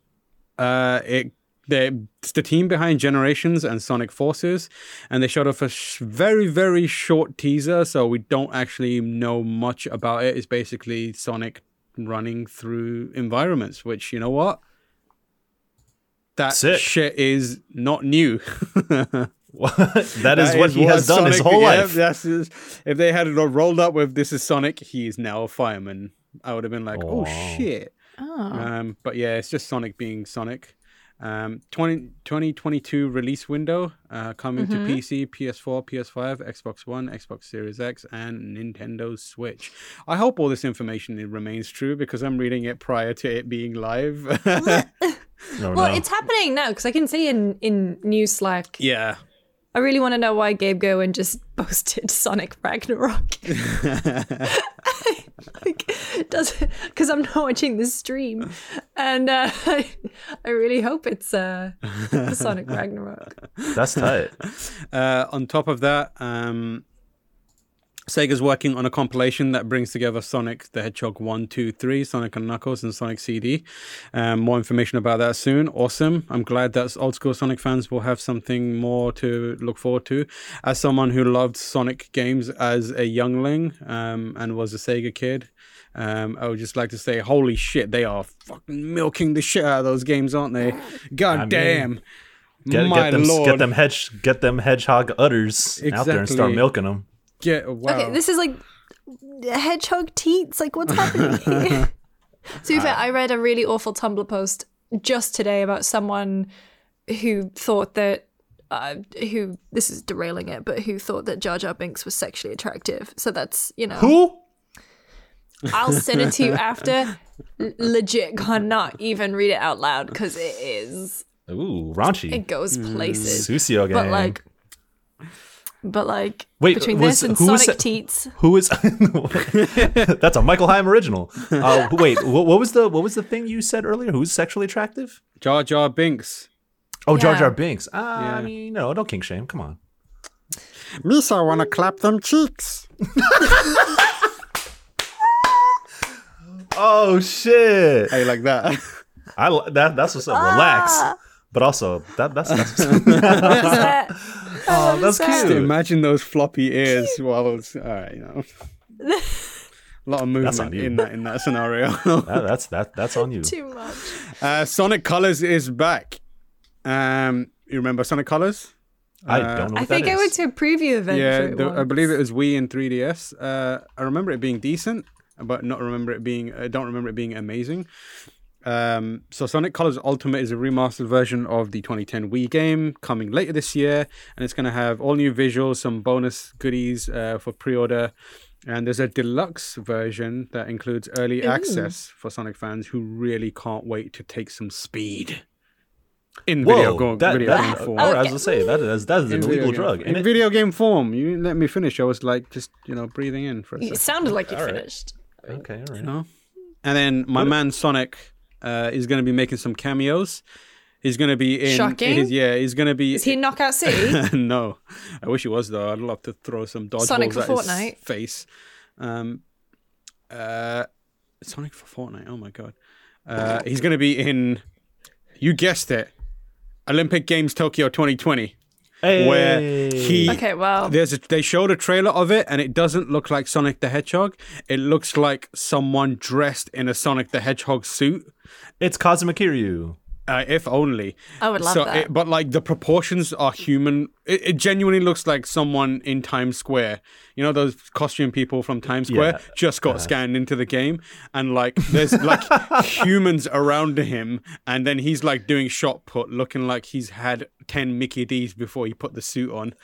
uh, it they, it's the team behind Generations and Sonic Forces, and they showed off a sh- very very short teaser, so we don't actually know much about it. It's basically Sonic running through environments, which you know what. That Sick. shit is not new. that is what he has done his whole yeah, life That's his- if they had it rolled up with "This is Sonic," he is now a fireman. I would have been like, "Oh Wow. shit!" Oh. Um, but yeah, it's just Sonic being Sonic. Um, 20, 2022 release window uh, coming to PC, PS4, PS5, Xbox One, Xbox Series X, and Nintendo Switch. I hope all this information remains true because I'm reading it prior to it being live. No, Well, no. it's happening now because I can see in in news Slack. yeah. I really want to know why Gabe Gurwin just posted Sonic Ragnarok. like, does because I'm not watching this stream, and uh, I, I really hope it's uh, Sonic Ragnarok. that's tight Uh, on top of that, um, Sega's working on a compilation that brings together Sonic the Hedgehog 1, 2, 3, Sonic and Knuckles, and Sonic CD. Um, more information about that soon. Awesome. I'm glad that old school Sonic fans will have something more to look forward to. As someone who loved Sonic games as a youngling um, and was a Sega kid, um, I would just like to say, holy shit, they are fucking milking the shit out of those games, aren't they? God I mean, damn. get, My get them lord. get them hedge get them hedgehog udders out there and start milking them Get, wow. Okay, this is like hedgehog teats. Like, what's happening here? to be fair, I read a really awful Tumblr post just today about someone who thought that. Uh, who this is derailing it, but who thought that Jar Jar Binks was sexually attractive? So that's you know, who I'll send it to you after. L- legit, cannot even read it out loud because it is ooh raunchy it goes places. Susio gang But like, but like Wait, between was- this and who Sonic that- Teats, Who is? That's a Michael Higham original. Uh, wait, what, what was the what was the thing you said earlier? Who's sexually attractive? Jar Jar Binks. Oh, Jar Yeah. Jar Binks. Ah, I mean, no, don't king shame. Come on. Misa wanna clap them cheeks. Oh shit! Hey, like that. I that that's what's up. Relax, but also that that's that's, That- oh, that's that? cute. Imagine those floppy ears while it's all right, you know. A lot of That's on movement you. in that in that scenario. That, that's that that's on you. too much. uh, Sonic Colors is back. Um, you remember Sonic Colors? I Uh, don't know. What I think that I went to a preview event. yeah, the, I believe it was Wii and 3DS. Uh, I remember it being decent, but not remember it being. I don't remember it being amazing. Um, so Sonic Colors Ultimate is a remastered version of the 2010 Wii game coming later this year, and it's going to have all new visuals, some bonus goodies uh, for pre-order, and there's a deluxe version that includes early access for Sonic fans who really can't wait to take some speed in video, Whoa, go- that, video that, game form. all right, I was gonna say that is that is an In video illegal drug. in And it- video game form. You didn't let me finish. I was like just you know breathing in for a second. It second. sounded like you All right. finished. okay, all right. You know? And then my man Sonic uh, is going to be making some cameos. He's going to be in. Shocking. His, yeah, he's going to be. Is he in Knockout City? no, I wish he was though. I'd love to throw some dodgeballs Sonic for at his face. Um, uh, Sonic for Fortnite. Oh my god. Uh, he's going to be in. You guessed it. Olympic Games Tokyo 2020 where he Okay, well, there's a, they showed a trailer of it and it doesn't look like Sonic the Hedgehog. It looks like someone dressed in a Sonic the Hedgehog suit. it's Kazuma Kiryu. Uh, if only. I would love so that. It, but like the proportions are human. It, it genuinely looks like someone in Times Square. You know those costume people from Times Square Yeah. just got scanned into the game, and like there's like humans around him, and then he's like doing shot put, looking like he's had ten Mickey D's before he put the suit on,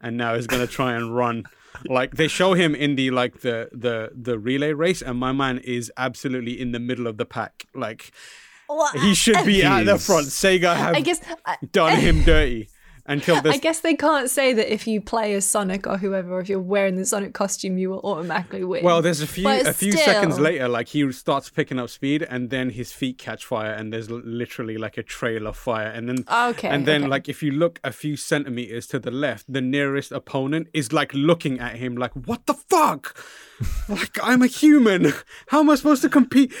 and now he's gonna try and run. Like they show him in the like the the the relay race, and my man is absolutely in the middle of the pack. Like he should be at the front. Sega have I guess I, done eh, him dirty until I this. guess they can't say that if you play as Sonic or whoever, or if you're wearing the Sonic costume, you will automatically win. Well, there's a few But a few seconds later, like he starts picking up speed, and then his feet catch fire, and there's literally like a trail of fire, and then Okay, and then okay. like if you look a few centimeters to the left, the nearest opponent is like looking at him like, "What the fuck? like I'm a human. How am I supposed to compete?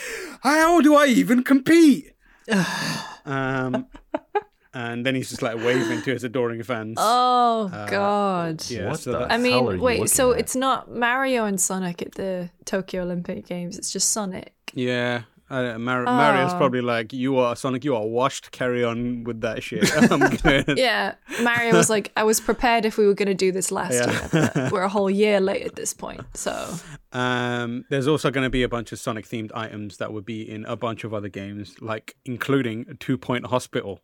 How do I even compete?" um, and then he's just like waving to his adoring fans. oh god. Uh, yeah, What so the that- I mean, are you wait. So at? it's not Mario and Sonic at the Tokyo Olympic Games. It's just Sonic. Yeah. Uh, Mar- Mario's Oh. probably like, you are Sonic, you are washed. Carry on with that shit. I'm good. Yeah, Mario was like, I was prepared if we were going to do this last Yeah. year, but we're a whole year late at this point. So Um, there's also going to be a bunch of Sonic themed items that would be in a bunch of other games, like including Two Point Hospital.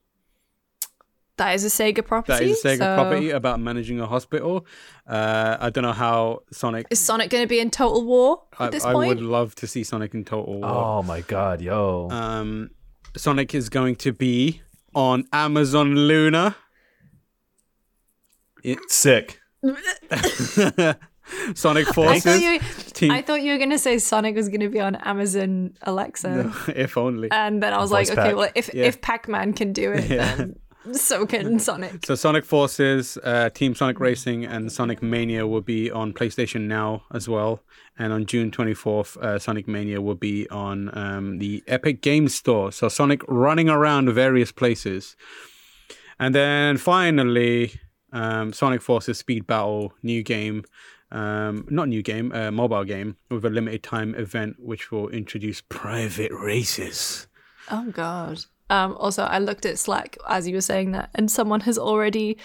That is a Sega property. That is a Sega so property about managing a hospital. Uh, I don't know how Sonic. Is Sonic going to be in Total War at I, this I would love to see Sonic in Total War. Oh my god, yo. Um, Sonic is going to be on Amazon Luna. Sick. Sonic I Forces. thought you. Team- I thought you were going to say Sonic was going to be on Amazon Alexa, if only. and then I was like, Voice okay, well, if Yeah. if Pac-Man can do it, then so can Sonic. So Sonic Forces, uh, Team Sonic Racing, and Sonic Mania will be on PlayStation Now as well. And on June 24th, uh, Sonic Mania will be on um, the Epic Games Store. So Sonic running around various places. And then finally, um, Sonic Forces Speed Battle, new game. Um, not new game, uh, mobile game with a limited time event which will introduce private races. Oh God. Um, also, I looked at Slack as you were saying that, and someone has already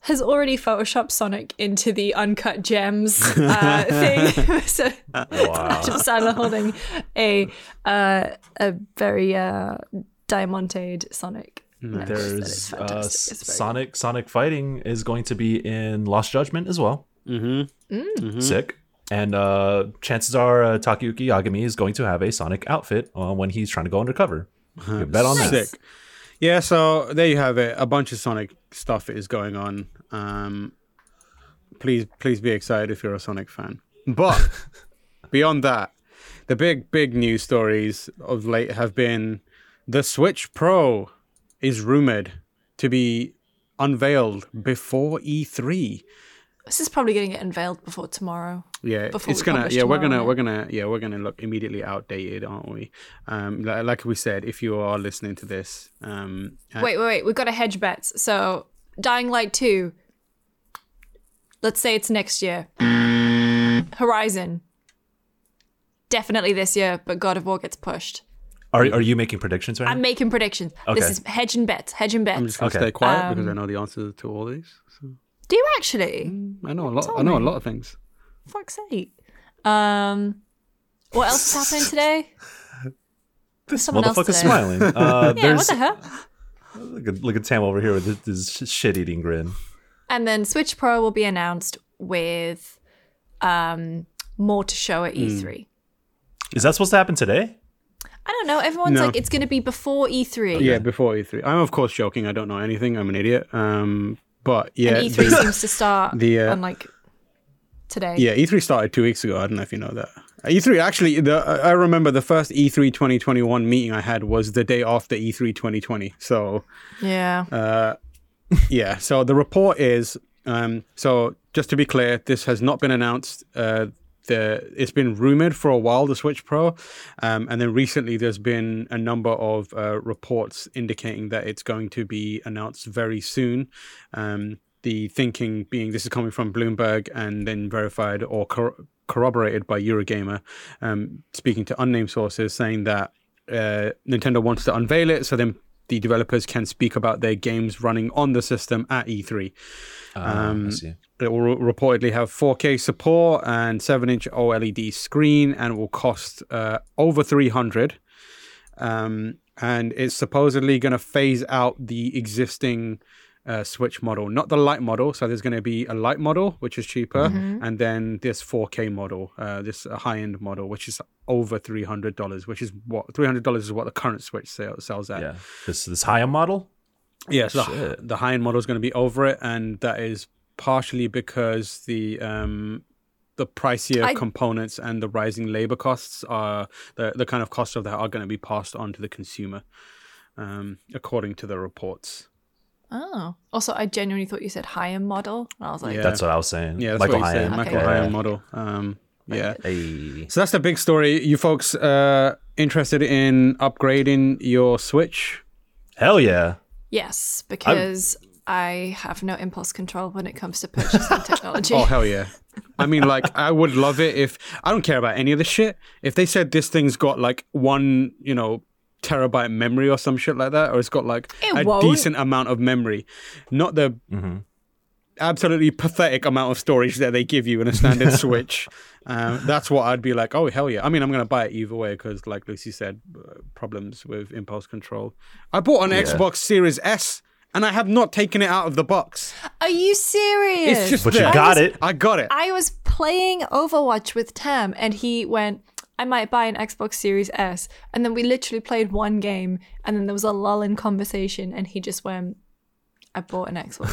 has already photoshopped Sonic into the uncut gems uh, thing. so Wow. Jim Sandler holding a uh, a very uh, diamanted Sonic. necklace that is There's uh, fantastic. S- It's very Sonic. Sonic Fighting is going to be in Lost Judgment as well. Mm-hmm. Sick. And uh, chances are uh, Takayuki Yagami is going to have a Sonic outfit uh, when he's trying to go undercover. You bet on that. Sick. Yeah, so there you have it. A bunch of Sonic stuff is going on. Um, please please be excited if you're a Sonic fan. But beyond that, the big big news stories of late have been the Switch Pro is rumored to be unveiled before E E3. This is probably going to get unveiled before tomorrow. Yeah, before it's gonna. publish Yeah, we're gonna. yeah. We're gonna. Yeah, we're gonna look immediately outdated, aren't we? Um, li- like we said, if you are listening to this, um, uh, Wait, wait, wait. We've got a hedge bets. So, Dying Light 2, let's say it's next year. Horizon, definitely this year, but God of War gets pushed. Are, are you making predictions right I'm now? making predictions. Okay. This is hedge and bets. Hedge and bets. I'm just gonna Okay. stay quiet because I Um, know the answers to all these. So. Do you actually? I know a lot. Tell I know a lot of things. Fuck's sake. Um, what else is happening today? this someone else motherfucker's today. smiling. Uh, Yeah, there's what the hell? look at, look at Tam over here with this, this shit eating grin. And then Switch Pro will be announced with um, more to show at E E3. Is that supposed to happen today? I don't know. Everyone's No. like, it's going to be before E E3. Yeah, before E3. I'm of course joking. I don't know anything. I'm an idiot. Um, but yeah, And E3 the- seems to start the, uh, on like today. yeah, E3 started two weeks ago. I don't know if you know that. E3 actually, the I remember the first E E3 2021 meeting I had was the day after E E3 2020. So Yeah. Uh, yeah. So the report is um, so just to be clear, this has not been announced. Uh, the it's been rumored for a while the Switch Pro, um, and then recently there's been a number of uh, reports indicating that it's going to be announced very soon. Um, the thinking being this is coming from Bloomberg and then verified or cor- corroborated by Eurogamer, um, speaking to unnamed sources, saying that uh, Nintendo wants to unveil it, so then the developers can speak about their games running on the system at E E3. Um, It will re- reportedly have 4K support and 7-inch OLED screen, and will cost uh, over 300. Um, and it's supposedly going to phase out the existing uh, Switch model, not the light model. So there's going to be a light model, which is cheaper, and then this 4K model, uh, this high end model, which is over three hundred dollars, which is what three hundred dollars is what the current Switch sale, sells at. Yeah. This this higher model. Yeah, so the, the high end model is going to be over it, and that is partially because the um the pricier I- components and the rising labor costs are the the kind of costs of that are going to be passed on to the consumer, um, according to the reports. Oh. Also, I genuinely thought you said higher model. And I was like, Yeah. That's what I was saying. Yeah, that's Michael what you said, Higham. Michael Okay. high Yeah. model. Um, yeah. Hey. So that's the big story. You folks uh, interested in upgrading your Switch? Hell yeah. yes, because I have no impulse control when it comes to purchasing technology. Oh hell yeah! I mean, like, I would love it if I don't care about any of this shit. If they said this thing's got like one, you know, terabyte memory or some shit like that, or it's got like It a won't. decent amount of memory, not the Mm-hmm. absolutely pathetic amount of storage that they give you in a standard Switch. Um, that's what I'd be like. Oh hell yeah! I mean, I'm gonna buy it either way because, like Lucy said, uh, problems with impulse control. I bought an Xbox Series S. And I have not taken it out of the box. Are you serious? It's just But you there. got it. I got it. I was playing Overwatch with Tam, and he went, I might buy an Xbox Series S. And then we literally played one game, and then there was a lull in conversation, and he just went, I bought an Xbox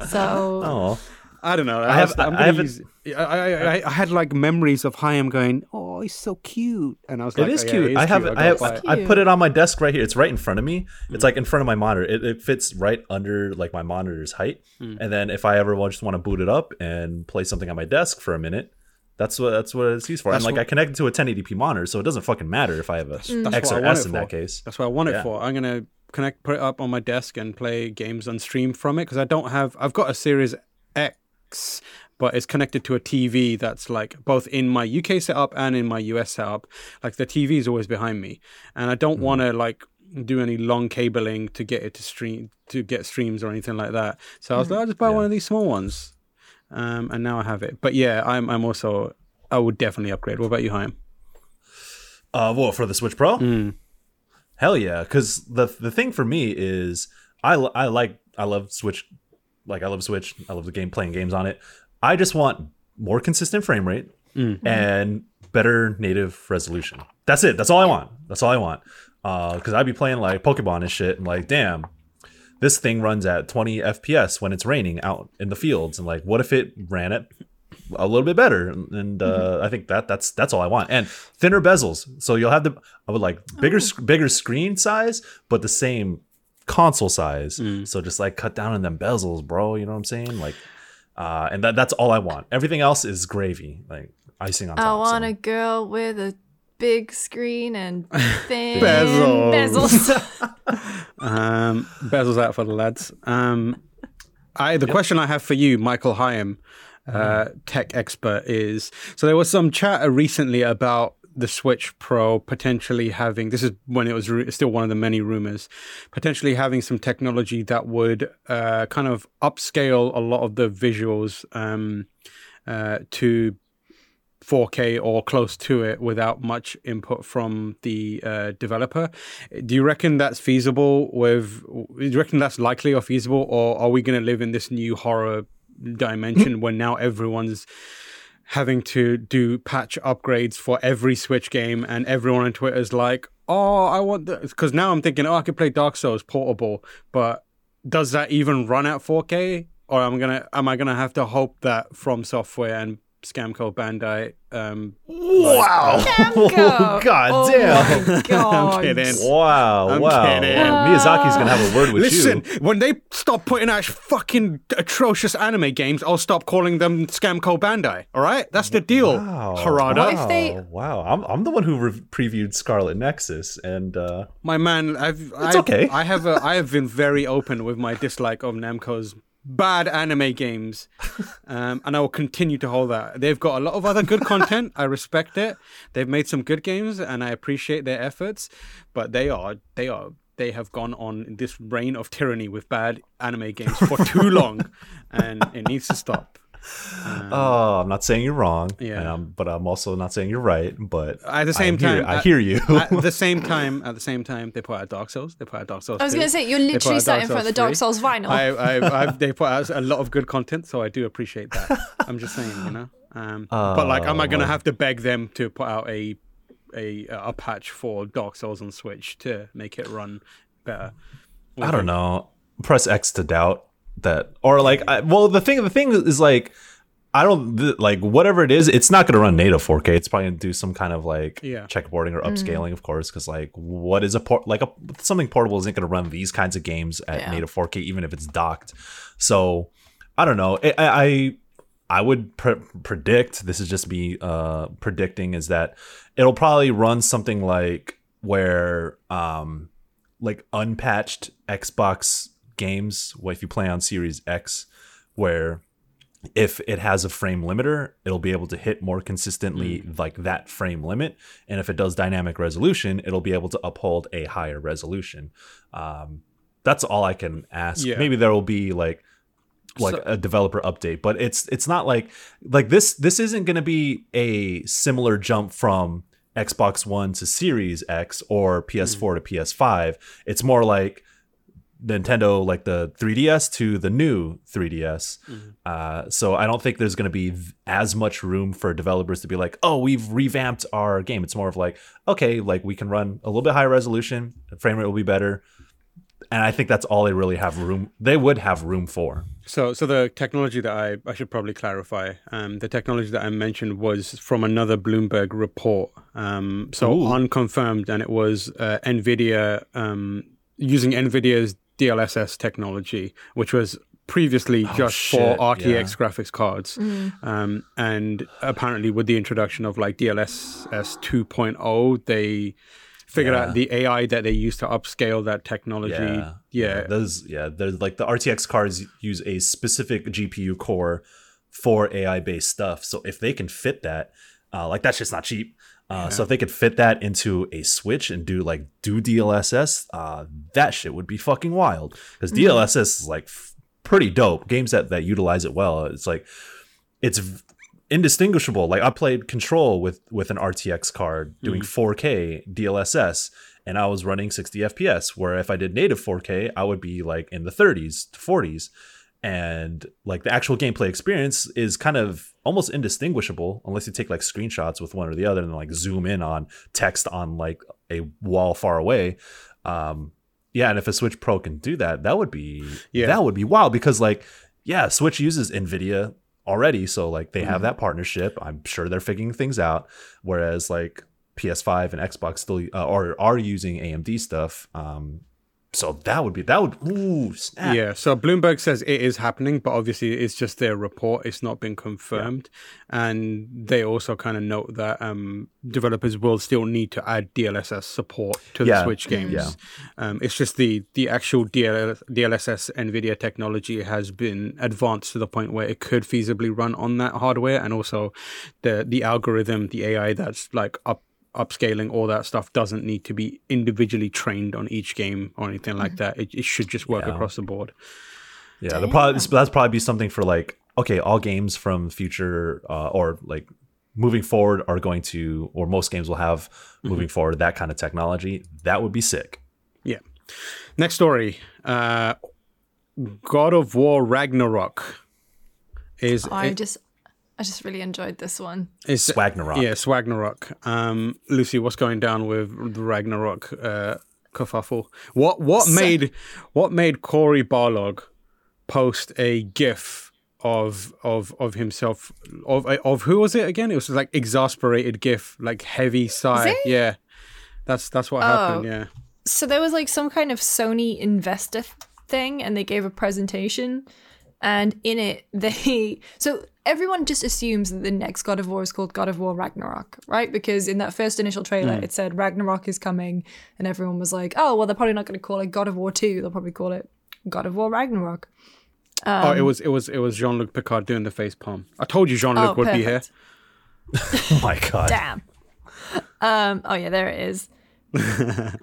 so, Oh. I don't know. I, have- have. I'm I haven't- use, I, I, I, I had like memories of Higham going, "Oh, he's so cute," and I was It like, is oh, yeah, cute. it is I have cute. I have gotta. I put it on my desk right here. It's right in front of me. It's hmm. like in front of my monitor. It, it fits right under like my monitor's height. Hmm. And then if I ever wa- just want to boot it up and play something on my desk for a minute, that's what that's what it's used for. That's and like I connect it to a 1080p monitor, so it doesn't fucking matter if I have a That's what I XR want S it in that for. case. That's what I want it Yeah. for. I'm gonna connect, put it up on my desk, and play games on stream from it because I don't have. I've got a Series X, but it's connected to a TV that's like both in my UK setup and in my US setup. Like the TV is always behind me, and I don't Hmm. want to like do any long cabling to get it to stream to get streams or anything like that. So I was like, I'll just buy Hmm. Yeah. one of these small ones, um, and now I have it. But yeah, I'm I'm also I would definitely upgrade. What about you, Higham? Uh, well, for the Switch Pro, Mm. hell yeah! Because the the thing for me is I I like I love Switch, like I love Switch. I love the game playing games on it. I just want more consistent frame rate Mm. and better native resolution. That's it. That's all I want. That's all I want. Because I'd be playing like Pokemon and shit, and like, damn, this thing runs at 20 FPS when it's raining out in the fields, and like, what if it ran at a little bit better? And uh, I think that that's that's all I want, and thinner bezels. So you'll have the I would like bigger sc- bigger screen size, but the same console size. So just like cut down on them bezels, bro. You know what I'm saying? Like, uh, and that that's all I want. Everything else is gravy, like icing on top. I want so. a girl with a big screen and thin Bezels. bezels. Um, bezels out for the lads. Um, I the question I have for you, Michael Higham, uh, tech expert, is so there was some chatter recently about the Switch Pro potentially having this is when it was ru- still one of the many rumors potentially having some technology that would uh, kind of upscale a lot of the visuals um, uh, to 4K or close to it without much input from the uh, developer. Do you reckon that's feasible? With do you reckon that's likely or feasible, or are we going to live in this new horror dimension where now everyone's having to do patch upgrades for every Switch game, and everyone on Twitter is like, "Oh, I want this," because now I'm thinking, "Oh, I could play Dark Souls portable," but does that even run at 4K? Or am gonna am I gonna have to hope that From Software and Scamco Bandai um, Wow! Go. God Oh damn! my God. I'm kidding. Wow! I'm wow! kidding. Miyazaki's gonna have a word with Listen, you. Listen, when they stop putting out fucking atrocious anime games, I'll stop calling them Scamco Bandai. All right, that's the deal, Wow! Harada. Wow! If they- wow! I'm, I'm the one who re- previewed Scarlet Nexus, and uh, My man, I've It's I've, okay. I have a, I have been very open with my dislike of Namco's bad anime games, um, and I will continue to hold that. They've got a lot of other good content. I respect it. They've made some good games, and I appreciate their efforts. But they are they are they have gone on this reign of tyranny with bad anime games for too long, and it needs to stop. Oh, I'm not saying you're wrong. Yeah. and I'm- but I'm also not saying you're right. But At the same I hear, time, I at- hear you. at the same time, at the same time, they put out Dark Souls. They put out Dark Souls. I was going to say, you're literally out sat in front of the Souls Dark Souls vinyl. I, I, I've, they put out a lot of good content, so I do appreciate that. I'm just saying, you know. Um, but like, am I gonna have to beg them to put out a a a patch for Dark Souls on Switch to make it run better? I don't know. Press X to doubt that, or like, I, well, the thing, the thing is like, I don't th- like whatever it is. It's not going to run native 4K. It's probably going to do some kind of like Yeah. checkerboarding or upscaling, of course, because like, what is a port? Like, a, something portable isn't going to run these kinds of games at Yeah. native 4K, even if it's docked. So, I don't know. I I, I would pre- predict. This is just me uh, predicting is that it'll probably run something like where um like unpatched Xbox games, well, if you play on Series X, where if it has a frame limiter, it'll be able to hit more consistently like that frame limit. And if it does dynamic resolution, it'll be able to uphold a higher resolution. Um, that's all I can ask. Yeah. Maybe there will be like like So- a developer update, but it's it's not like like this this isn't going to be a similar jump from Xbox 1 to Series X or PS4 to PS5. It's more like Nintendo like the 3DS to the new 3DS. Uh, so I don't think there's going to be as much room for developers to be like, oh, we've revamped our game. It's more of like, okay, like we can run a little bit higher resolution, the frame rate will be better. And I think that's all they really have room. They would have room for. So, so the technology that I, I should probably clarify. Um, the technology that I mentioned was from another Bloomberg report. Um, so Ooh. unconfirmed, and it was uh, NVIDIA um, using NVIDIA's DLSS technology, which was previously just Oh, shit, for RTX yeah. graphics cards. Um, and apparently, with the introduction of like DLSS 2.0, they figured Yeah. out the AI that they use to upscale that technology. yeah. Those yeah, there's like the RTX cards use a specific GPU core for AI based stuff. So if they can fit that, uh, like that's just not cheap. Uh, So if they could fit that into a Switch and do like do DLSS, uh, that shit would be fucking wild. Because DLSS is like f- pretty dope. Games that that utilize it well, it's like it's v- indistinguishable. Like I played Control with with an RTX card doing 4K DLSS, and I was running 60 FPS. Where if I did native 4K, I would be like in the 30s to 40s, and like the actual gameplay experience is kind of almost indistinguishable unless you take like screenshots with one or the other and then like zoom in on text on like a wall far away. Um, yeah, and if a Switch Pro can do that, that would be Yeah. that would be wild because like yeah, Switch uses Nvidia already, so like they Mm-hmm. have that partnership. I'm sure they're figuring things out. Whereas like PS5 and Xbox still uh, are are using AMD stuff. Um, so that would be that would ooh snap. Yeah, so Bloomberg says it is happening, but obviously it's just their report. It's not been confirmed. And they also kind of note that um, developers will still need to add DLSS support to the Switch games. yeah. Um, it's just the, the actual DL- DLSS NVIDIA technology has been advanced to the point where it could feasibly run on that hardware. And also the, the algorithm, the AI that's like up upscaling all that stuff doesn't need to be individually trained on each game or anything like that it, it should just work Yeah. across the board Yeah, the probably that's probably be something for like okay, all games from future uh, or like moving forward are going to or most games will have moving forward that kind of technology. That would be sick. Yeah. Next story. Uh, God of War Ragnarok is I just, I just really enjoyed this one. is Swagnarok. Yeah, Swagnarok. Um, Lucy, what's going down with the Ragnarok uh, kerfuffle? What what So- made what made Cory Barlog post a GIF of of of himself of of who was it again? It was like exasperated GIF, like heavy sigh. it? Yeah, that's that's what happened. Oh. Yeah. So there was like some kind of Sony investor thing, and they gave a presentation, and in it they so everyone just assumes that the next God of War is called God of War Ragnarok, right? Because in that first initial trailer, it said Ragnarok is coming, and everyone was like, "Oh, well, they're probably not going to call it God of War Two. They'll probably call it God of War Ragnarok." oh, Um, it was it was it was Jean Luc Picard doing the face palm. I told you Jean Luc Oh, would be here. Oh my god. Damn. Um. Oh yeah, there it is.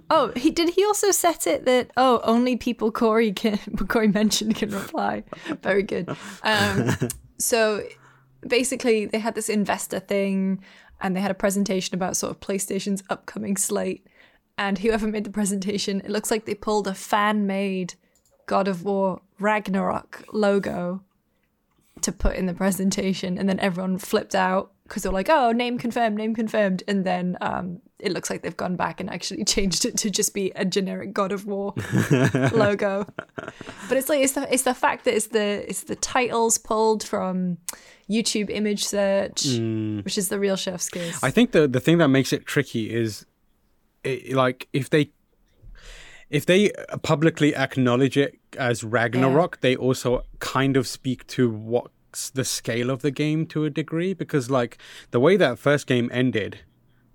oh, he did. He also set it that oh, only people Cory can Cory mentioned can reply. Very good. Um. So basically, they had this investor thing, and they had a presentation about sort of PlayStation's upcoming slate. And whoever made the presentation, it looks like they pulled a fan made God of War Ragnarok logo to put in the presentation, and then everyone flipped out because they're like, "Oh, name confirmed, name confirmed," and then um, it looks like they've gone back and actually changed it to just be a generic God of War logo. But it's like it's the it's the fact that it's the it's the titles pulled from YouTube image search, which is the real chef's kiss. I think the the thing that makes it tricky is, it, like if they if they publicly acknowledge it as Ragnarok, they also kind of speak to the scale of the game to a degree because like the way that first game ended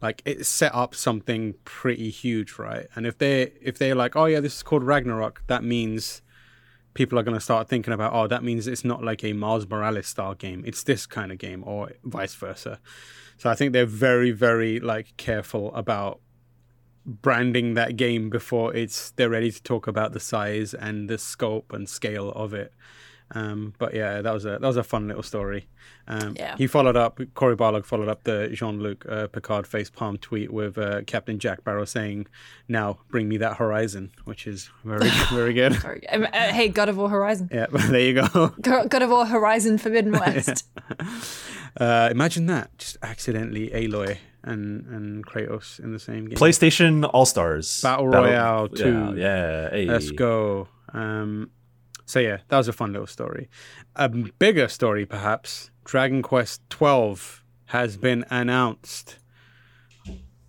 like it set up something pretty huge right? And if they if they're like oh yeah this is called ragnarok that means people are going to start thinking about oh that means it's not like a miles morales style game. It's this kind of game or vice versa. So i think they're very very like careful about branding that game before it's they're ready to talk about the size and the scope and scale of it um, but yeah, that was a that was a fun little story. Um, Yeah. He followed up. Cory Barlog followed up the Jean Luc uh, Picard face palm tweet with uh, Captain Jack Barrow saying, "Now bring me that horizon," which is very very good. Sorry. Um, uh, hey, God of War Horizon. yeah, there you go. Go- God of War Horizon Forbidden West. Uh, imagine that, just accidentally Aloy and and Kratos in the same game. PlayStation All Stars Battle Royale yeah, 2. Yeah, hey. Let's go. Um, so yeah, that was a fun little story. A bigger story, perhaps. Dragon Quest Twelve has been announced.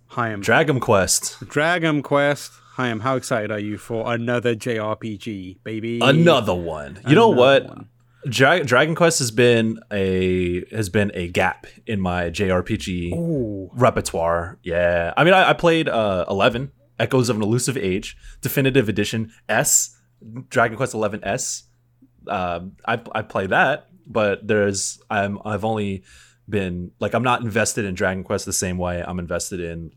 Hi, I'm Dragon Quest. Dragon Quest. Hi, I'm. How excited are you for another JRPG, baby? Another one. You know what? one. Dra- Dragon Quest has been a has been a gap in my JRPG Ooh. repertoire. Yeah, I mean, I, I played uh, Eleven, Echoes of an Elusive Age, Definitive Edition S, Dragon Quest Eleven S. Um, I I play that, but there's I'm I've only been like I'm not invested in Dragon Quest the same way I'm invested in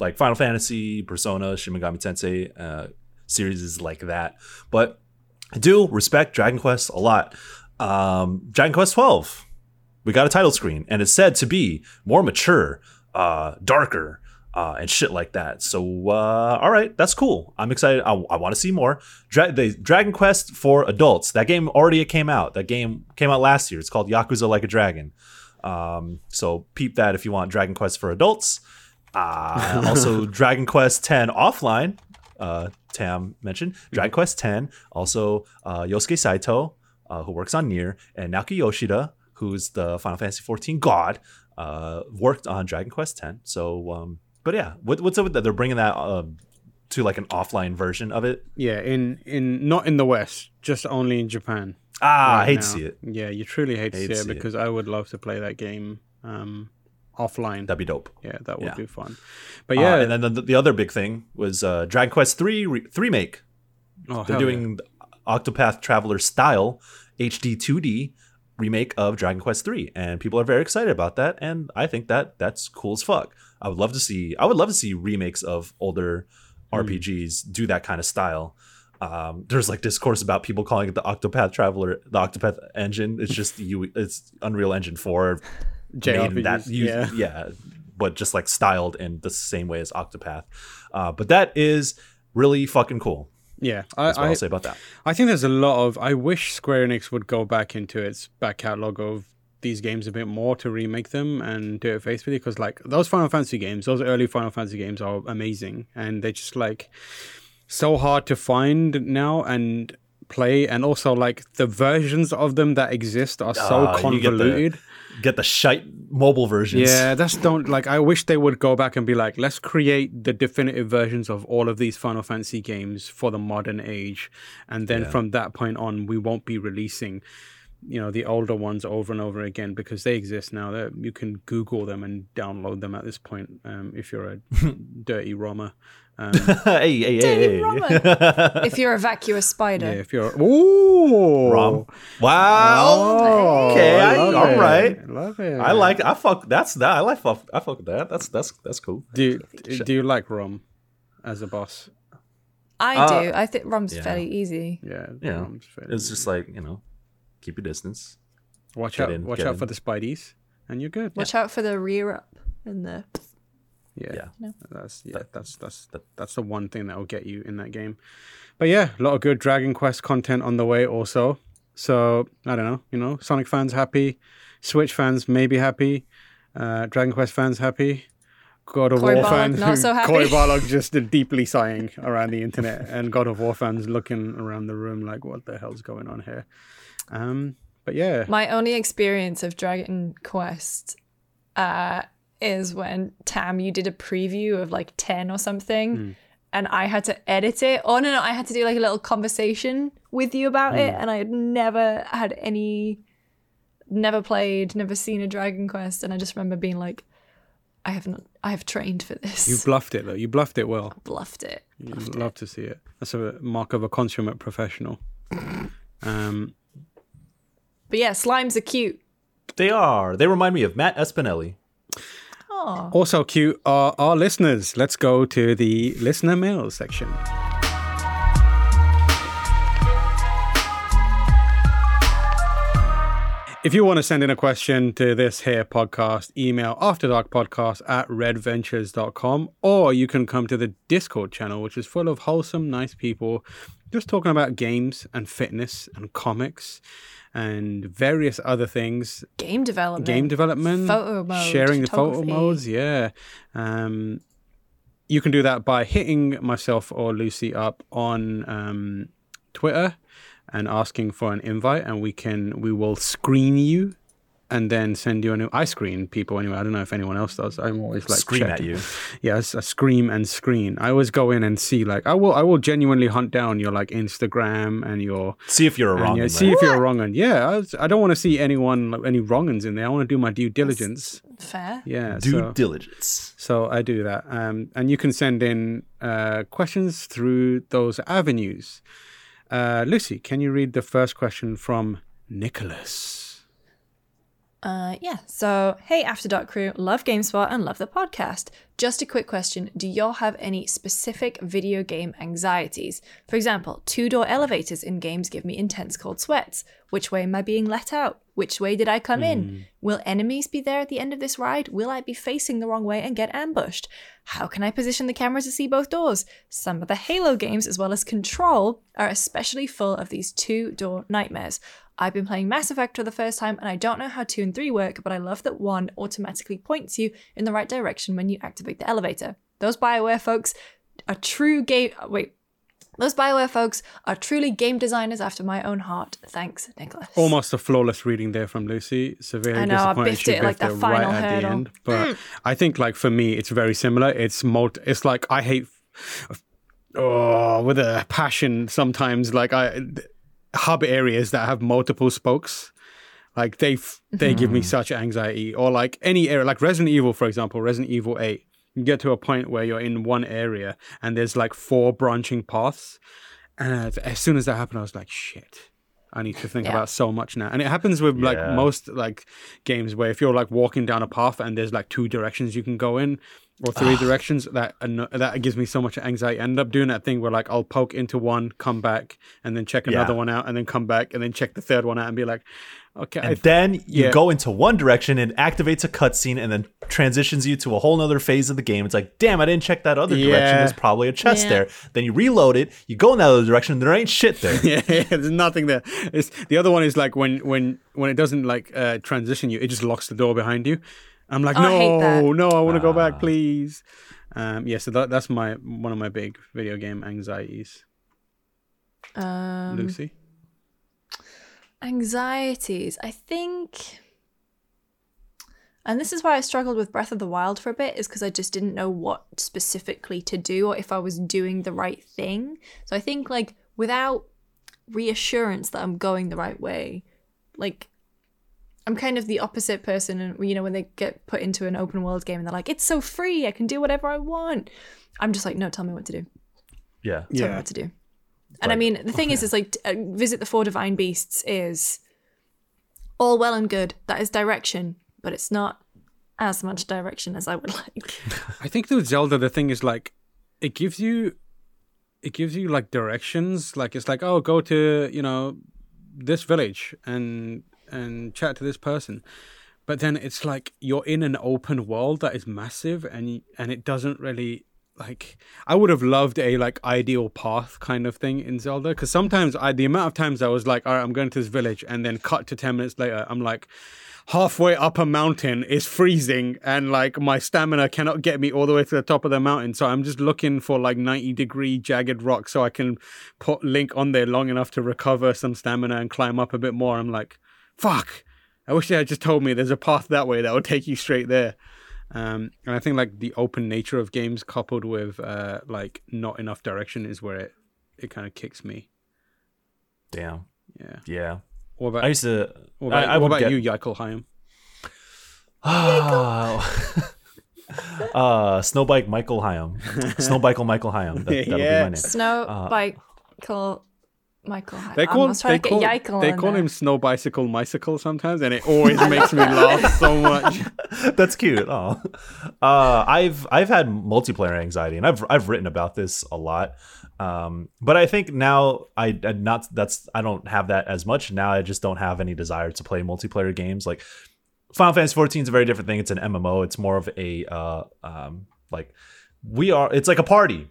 like Final Fantasy, Persona, Shin Megami Tensei, uh, series like that. But I do respect Dragon Quest a lot. Um, Dragon Quest 12, we got a title screen, and it's said to be more mature, uh, darker, uh, and shit like that. So, uh, all right, that's cool. I'm excited. I, I want to see more. Dra- the Dragon Quest for adults. That game already came out. That game came out last year. It's called Yakuza Like a Dragon. Um, so peep that if you want Dragon Quest for adults. Uh, also, Dragon Quest 10 offline uh, Tam mentioned. Dragon Quest X, also uh, Yosuke Saito, uh, who works on NieR, and Naoki Yoshida, who's the Final Fantasy XIV god, uh, worked on Dragon Quest X. So, um, but yeah, what, what's up with that? They're bringing that um, to like an offline version of it. Yeah, in in not in the West, just only in Japan. Ah, I hate now. to see it. Yeah, you truly hate to Hate see to it see it. because I would love to play that game um, offline. That'd be dope. yeah, that would yeah. be fun. But Yeah, yeah, and then the, the other big thing was uh, Dragon Quest three re- three make. oh, They're doing the Octopath Traveler style HD 2D remake of Dragon Quest 3 and people are very excited about that and I think that that's cool as fuck. I would love to see I would love to see remakes of older Hmm. RPGs do that kind of style. Um, there's like discourse about people calling it the Octopath Traveler, the Octopath engine. It's just you it's Unreal Engine 4 JRPGs, made that yeah. yeah, but just like styled in the same way as Octopath. Uh, but that is really fucking cool. yeah. I, That's what I, I'll say about that. I think there's a lot of. I wish Square Enix would go back into its back catalog of these games a bit more to remake them and do it faithfully because like those Final Fantasy games, those early Final Fantasy games are amazing and they're just like so hard to find now and play and also like the versions of them that exist are so ah, the- convoluted. Get the shite mobile versions. Yeah, that's don't like. I wish they would go back and be like, let's create the definitive versions of all of these Final Fantasy games for the modern age, and then Yeah. from that point on, we won't be releasing, you know, the older ones over and over again because they exist now. That you can Google them and download them at this point um, if you're a dirty Roma. Um, hey, hey, hey, hey. if you're a vacuous spider. yeah, if you're ooh, Rom. Wow. Oh, Okay, I- love all it. love it. I like. I fuck. That's that. I like. Fuck, I fuck that. That's that's that's cool. Do do you like Rom as a boss? I Uh, do. I think Rom's yeah. fairly easy. Yeah, Yeah. Rom's fairly It's just like you know, keep your distance. Watch Get out! in, watch out in. for the Spideys, and you're good. Watch out for the rear up and the. Yeah, Yeah. that's yeah, that's that's that's the one thing that will get you in that game. But yeah, a lot of good Dragon Quest content on the way also. So I don't know, you know, Sonic fans happy, Switch fans maybe happy, uh, Dragon Quest fans happy. God of Cory War Barlog fans, not so happy. Cory Barlog just deeply sighing around the internet, and God of War fans looking around the room like, "What the hell's going on here?" Um, but yeah, My only experience of Dragon Quest uh, is when Tam, you did a preview of like 10 or something, Hmm. and I had to edit it. Oh, no, no, I had to do like a little conversation with you about Hmm. it, and I had never had any, never played, never seen a Dragon Quest, and I just remember being like, I haven't, I have trained for this. you bluffed it though. You bluffed it well. bluffed it. You'd love to see it. That's a mark of a consummate professional. Um, But yeah, slimes are cute. They are. They remind me of Matt Espineli. Oh, also cute are our listeners. Let's go to the listener mail section. If you want to send in a question to this here podcast, email afterdarkpodcast at redventures.com or you can come to the Discord channel, which is full of wholesome, nice people just talking about games and fitness and comics and various other things game development. game development, Photo mode, sharing the photo modes. Yeah, um, you can do that by hitting myself or Lucy up on um, Twitter and asking for an invite, and we can we will screen you. And then send you a new. I screen people anyway. I don't know if anyone else does. I'm always like Scream at you. Yes, I scream and screen. I always go in and see like I will. I will genuinely hunt down your like Instagram and your See if you're a wrong. yeah, see if you're a wrong one. Yeah, I, was- I don't want to see anyone like, any wrong uns in there. I want to do my due diligence. Fair. Yeah, Due so, diligence. so I do that. Um, and you can send in uh, questions through those avenues. Uh, Lucy, can you read the first question from Nicholas? Uh, yeah. So, hey, After Dark crew, love GameSpot and love the podcast. Just a quick question: Do y'all have any specific video game anxieties? For example, two-door elevators in games give me intense cold sweats. Which way am I being let out? Which way did I come in? Will enemies be there at the end of this ride? Will I be facing the wrong way and get ambushed? How can I position the camera to see both doors? Some of the Halo games, as well as Control, are especially full of these two door nightmares. I've been playing Mass Effect for the first time and I don't know how 2 and 3 work, but I love that 1 automatically points you in the right direction when you activate the elevator. Those BioWare folks are true game. Wait, those Bioware folks are truly game designers after my own heart. Thanks, Nicholas. Almost a flawless reading there from Lucy. Severely I know, I disappointed biffed she it like biffed the final right at hurdle. the end. Mm. But I think like for me, it's very similar. It's multi- It's like I hate. Oh, with a passion. Sometimes like I hub areas that have multiple spokes. Like they f- they give me hmm. such anxiety, or like any area, like Resident Evil, for example, Resident Evil Eight. You get to a point where you're in one area and there's like four branching paths, and as soon as that happened, I was like, shit. I need to think Yeah. about so much now. And it happens with like Yeah. most like games where if you're like walking down a path and there's like two directions you can go in or three directions, that that gives me so much anxiety. I end up doing that thing where like I'll poke into one, come back, and then check another Yeah. one out, and then come back, and then check the third one out, and be like, okay, I And then you yeah. go into one direction and activates a cutscene and then transitions you to a whole nother phase of the game. It's like, damn, I didn't check that other direction. There's probably a chest Yeah. there. Then you reload it, you go in that other direction, And there ain't shit there. yeah, there's nothing there. It's the other one is like when when when it doesn't like uh, transition you, it just locks the door behind you. I'm like, Oh, I no, no, I want to go Ah. back, please. Um, yeah, so that, that's my one of my big video game anxieties. Um, Lucy, anxieties. I think, and this is why I struggled with Breath of the Wild for a bit, is because I just didn't know what specifically to do or if I was doing the right thing. So I think, like, without reassurance that I'm going the right way, like, I'm kind of the opposite person. And, you know, when they get put into an open world game and they're like, it's so free, I can do whatever I want. I'm just like, no, tell me what to do. Yeah. Tell me what to do. And I mean, the thing is, is like uh, visit the four divine beasts is all well and good. That is direction, but it's not as much direction as I would like. I think with Zelda the thing is like it gives you it gives you like directions. Like it's like oh go to you know this village and and chat to this person. But then it's like you're in an open world that is massive and and it doesn't really like I would have loved a like ideal path kind of thing in Zelda because sometimes I the amount of times I was like all right I'm going to this village and then cut to 10 minutes later I'm like halfway up a mountain is freezing and like my stamina cannot get me all the way to the top of the mountain so I'm just looking for like 90 degree jagged rock so I can put Link on there long enough to recover some stamina and climb up a bit more I'm like fuck I wish they had just told me there's a path that way that would take you straight there um, and I think like the open nature of games coupled with uh, like not enough direction is where it it kind of kicks me. Damn. Yeah. Yeah. What about I used to. what about, I, I what would about get, you, Yaikel Higham? Oh. uh, Snowbike Michael Higham. Snowbike Michael Higham. That, that'll be my name. Snow Uh, Michael Michael. Hy- They I call was trying they to call get Yaikel they in call there. him Snow Bicycle Bicycle sometimes, and it always makes me laugh so much. That's cute. Oh, uh, I've I've had multiplayer anxiety, and I've I've written about this a lot. Um, but I think now I I not that's I don't have that as much now. I just don't have any desire to play multiplayer games. Like Final Fantasy 14 is a very different thing. It's an MMO. It's more of a uh, um, like we are. It's like a party.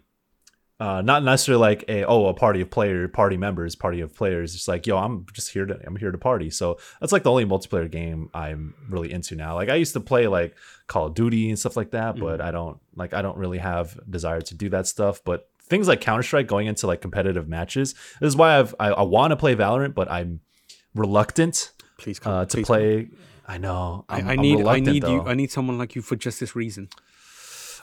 Uh, not necessarily like a oh a party of player party members party of players it's like yo i'm just here to i'm here to party so that's like the only multiplayer game i'm really into now like i used to play like call of duty and stuff like that but i don't like i don't really have desire to do that stuff but things like counter-strike going into like competitive matches this is why i've i, I want to play valorant but i'm reluctant Please come uh, to please come. play i know I, I'm, I need I need you. I need someone like you for just this reason.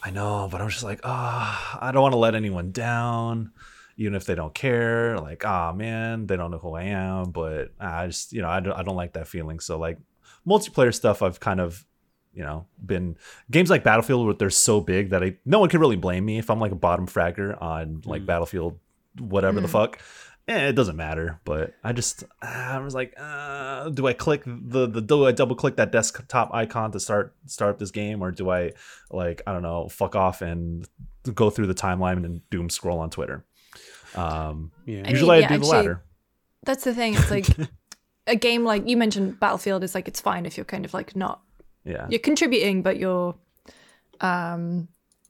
I know, but I'm just like, ah, I don't want to let anyone down, even if they don't care. Like, ah, man, they don't know who I am. But I just, you know, I don't, I don't like that feeling. So like, multiplayer stuff, I've kind of, you know, been games like Battlefield, where they're so big that I no one can really blame me if I'm like a bottom fragger on like Battlefield, whatever the fuck. Eh, it doesn't matter, but I just I was like, uh, do I click the the do I double click that desktop icon to start start up this game, or do I like I don't know fuck off and go through the timeline and doom scroll on Twitter? Um, Yeah. I usually mean, I do yeah, the latter. That's the thing. It's like a game like you mentioned, Battlefield is like it's fine if you're kind of like not Yeah, you're contributing, but you're um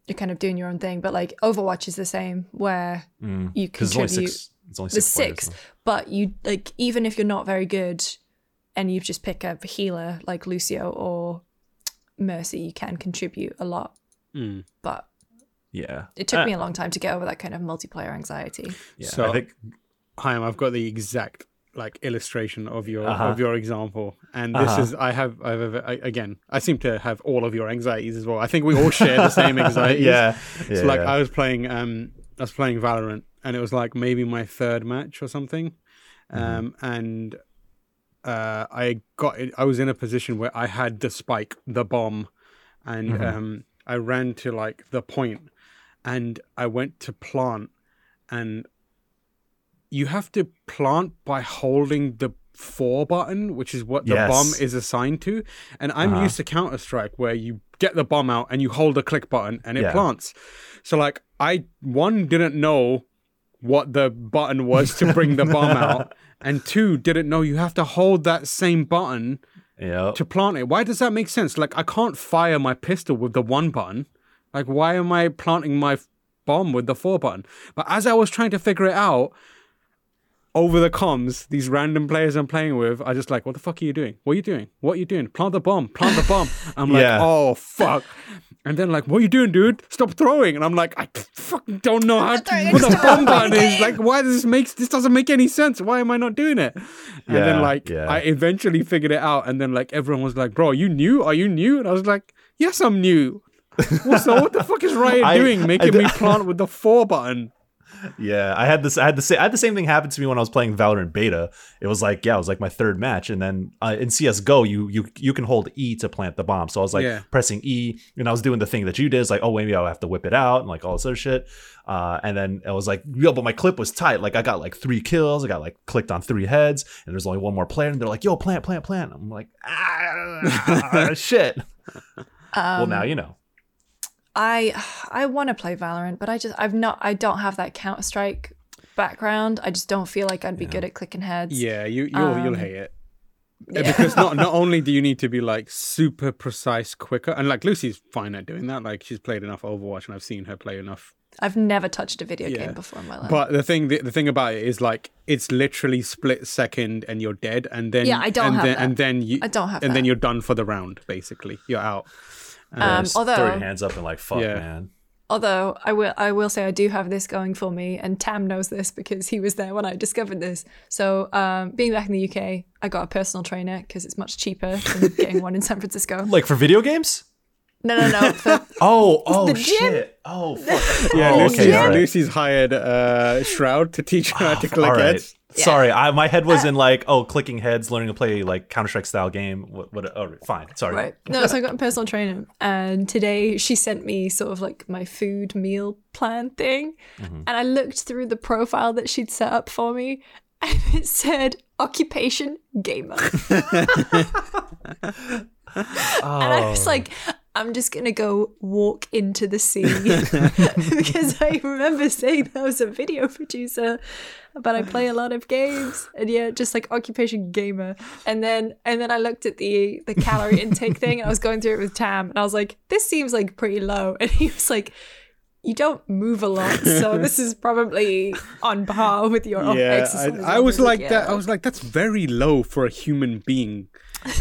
you're kind of doing your own thing. But like Overwatch is the same, where Mm. you 'Cause it's only contribute. six. It's only There's six. players, so- but you like even if you're not very good, and you just pick a healer like Lucio or Mercy, you can contribute a lot. Mm. But Yeah. It took Uh, me a long time to get over that kind of multiplayer anxiety. Yeah, So- I think Higham, I've got the exact like illustration of your Uh-huh. of your example, and this Uh-huh. is I have I've ever, I, again I seem to have all of your anxieties as well. I think we all share the same anxieties. yeah. So yeah, like yeah. I was playing um I was playing Valorant and it was like maybe my third match or something. Mm-hmm. Um and uh I got it I was in a position where I had the spike, the bomb, and Mhm. um I ran to like the point and I went to plant and you have to plant by holding the four button, which is what the Yes. bomb is assigned to. And I'm Uh-huh. used to Counter Strike where you get the bomb out and you hold the click button and it Yeah. plants. So like I one didn't know what the button was to bring the bomb out, and two didn't know you have to hold that same button Yep. to plant it. Why does that make sense? Like I can't fire my pistol with the one button. Like why am I planting my bomb with the four button? But as I was trying to figure it out over the comms, these random players I'm playing with are just like, "What the fuck are you doing? What are you doing? What are you doing? Plant the bomb! Plant the bomb!" I'm like, Yeah. "Oh fuck!" And then like, "What are you doing, dude? Stop throwing!" And I'm like, "I fucking don't know how to throwing what the extra bomb bomb. button is. Like, why does this make this doesn't make any sense? Why am I not doing it?" And Yeah, then like yeah. I eventually figured it out, and then like everyone was like, "Bro, you new? Are you new?" And I was like, "Yes, I'm new." What's the, what the fuck is Riot I- doing, I making me plant with the four button? Yeah, I had this. I had the same. I had the same thing happen to me when I was playing Valorant beta. It was like, yeah, it was like my third match, and then uh, in CS:GO, you you you can hold E to plant the bomb. So I was like Yeah. pressing E, and I was doing the thing that you did. It's like, oh, maybe I'll have to whip it out and like all this other shit. Uh, and then I was like, yo, but my clip was tight. Like I got like three kills. I got like clicked on three heads, and there's only one more player, and they're like, yo, plant, plant, plant. I'm like, ah, shit. well, Um, now you know. I I want to play Valorant, but I just I've not I don't have that Counter Strike background. I just don't feel like I'd be good at clicking heads. Yeah, you you'll you'll Um, hate it. yeah. Because not not only do you need to be like super precise quicker, and like Lucy's fine at doing that. Like she's played enough Overwatch, and I've seen her play enough. I've never touched a video Yeah. game before in my life. But the thing the, the thing about it is like it's literally split second, and you're dead, and then Yeah, I don't and have then, that. and then you I don't have and then you're done for the round. Basically, you're out. Um, Just throw your although hands up and like, fuck, Yeah. man. although I will I will say I do have this going for me, and Tam knows this because he was there when I discovered this. So um, being back in the UK, I got a personal trainer because it's much cheaper than getting one in San Francisco. Like for video games? No, no, no. For, Oh, oh the gym. shit. Oh, fuck. Yeah, oh, Lucy's, okay, all right. Lucy's hired uh, Shroud to teach her how to click All right. Heads. Sorry, I, my head was in like, oh, clicking heads, learning to play like Counter Strike style game. What? What? Oh, fine. Sorry. Right. No, so I got a personal trainer, and today she sent me sort of like my food meal plan thing, Mm-hmm. and I looked through the profile that she'd set up for me, and it said occupation gamer, Oh. and I was like. I'm just gonna go walk into the sea because I remember saying that I was a video producer, but I play a lot of games, and yeah, just like occupation gamer. And then and then I looked at the the calorie intake thing, and I was going through it with Tam, and I was like, this seems like pretty low, and he was like. You don't move a lot, so this is probably on par with your Yeah, exercise. I, I was like that. I was like, that's very low for a human being.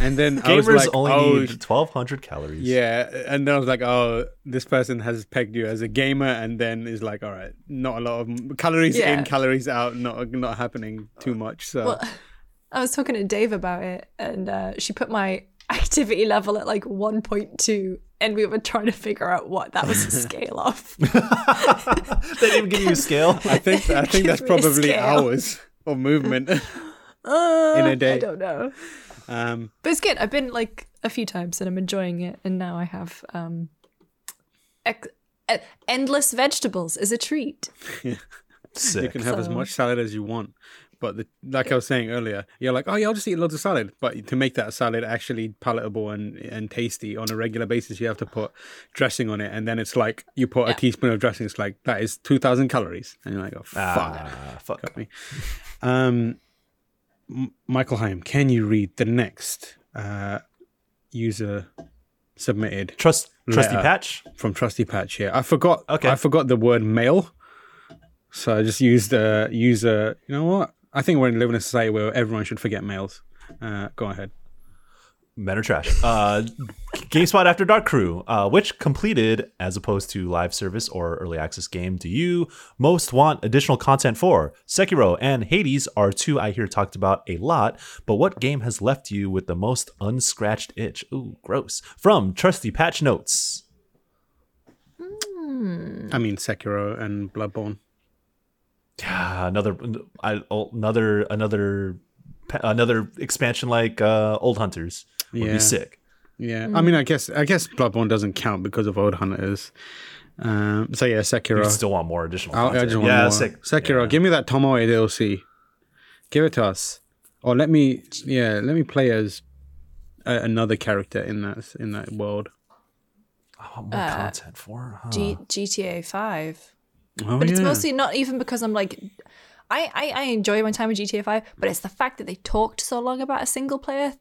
And then I was Gamers like, only oh, need 1,200 calories. Yeah, and then I was like, oh, this person has pegged you as a gamer, and then is like, all right, not a lot of calories Yeah. in, calories out, not not happening too much. So Well, I was talking to Dave about it, and uh, she put my activity level at like 1.2, and we were trying to figure out what that was a scale of. they didn't give you a scale. I think I think that's probably hours of movement. Uh, In a day. I don't know. Um, But it's good. I've been like a few times and I'm enjoying it, and now I have um, ex- endless vegetables as a treat. Sick. you can have as much salad as you want. But the, like I was saying earlier, you're like, oh yeah, I'll just eat loads of salad. But to make that salad actually palatable and, and tasty on a regular basis, you have to put dressing on it. And then it's like you put Yeah. a teaspoon of dressing. It's like that is two thousand calories, and you're like, oh fuck, Ah, fuck. got me. Um, M- Michael Higham, can you read the next uh, user submitted Trust, trusty patch. from Trusty Patch here. I forgot. Okay. I forgot the word mail, so I just used uh, user. You know what? I think we're living in a society where everyone should forget mails. Uh, go ahead. Men are trash. Uh, GameSpot After Dark Crew, uh, which completed as opposed to live service or early access game do you most want additional content for? Sekiro and Hades are two I hear talked about a lot, but what game has left you with the most unscratched itch? Ooh, gross. From Trusty Patch Notes. I mean, Sekiro and Bloodborne. Yeah, another I, another another another expansion like uh, Old Hunters would Yeah. be sick. Yeah, I mean, I guess I guess Bloodborne doesn't count because of Old Hunters. Um, so yeah, You Sekiro. still want more additional I, I content. just want yeah, more. sick. Sekiro, Yeah. give me that Tomoe DLC. Give it to us, or let me. Yeah, let me play as a, another character in that in that world. I want more content for. Huh. G- GTA Five. Oh, But it's mostly not even because I'm like, I, I I enjoy my time with GTA Five, but it's the fact that they talked so long about a single player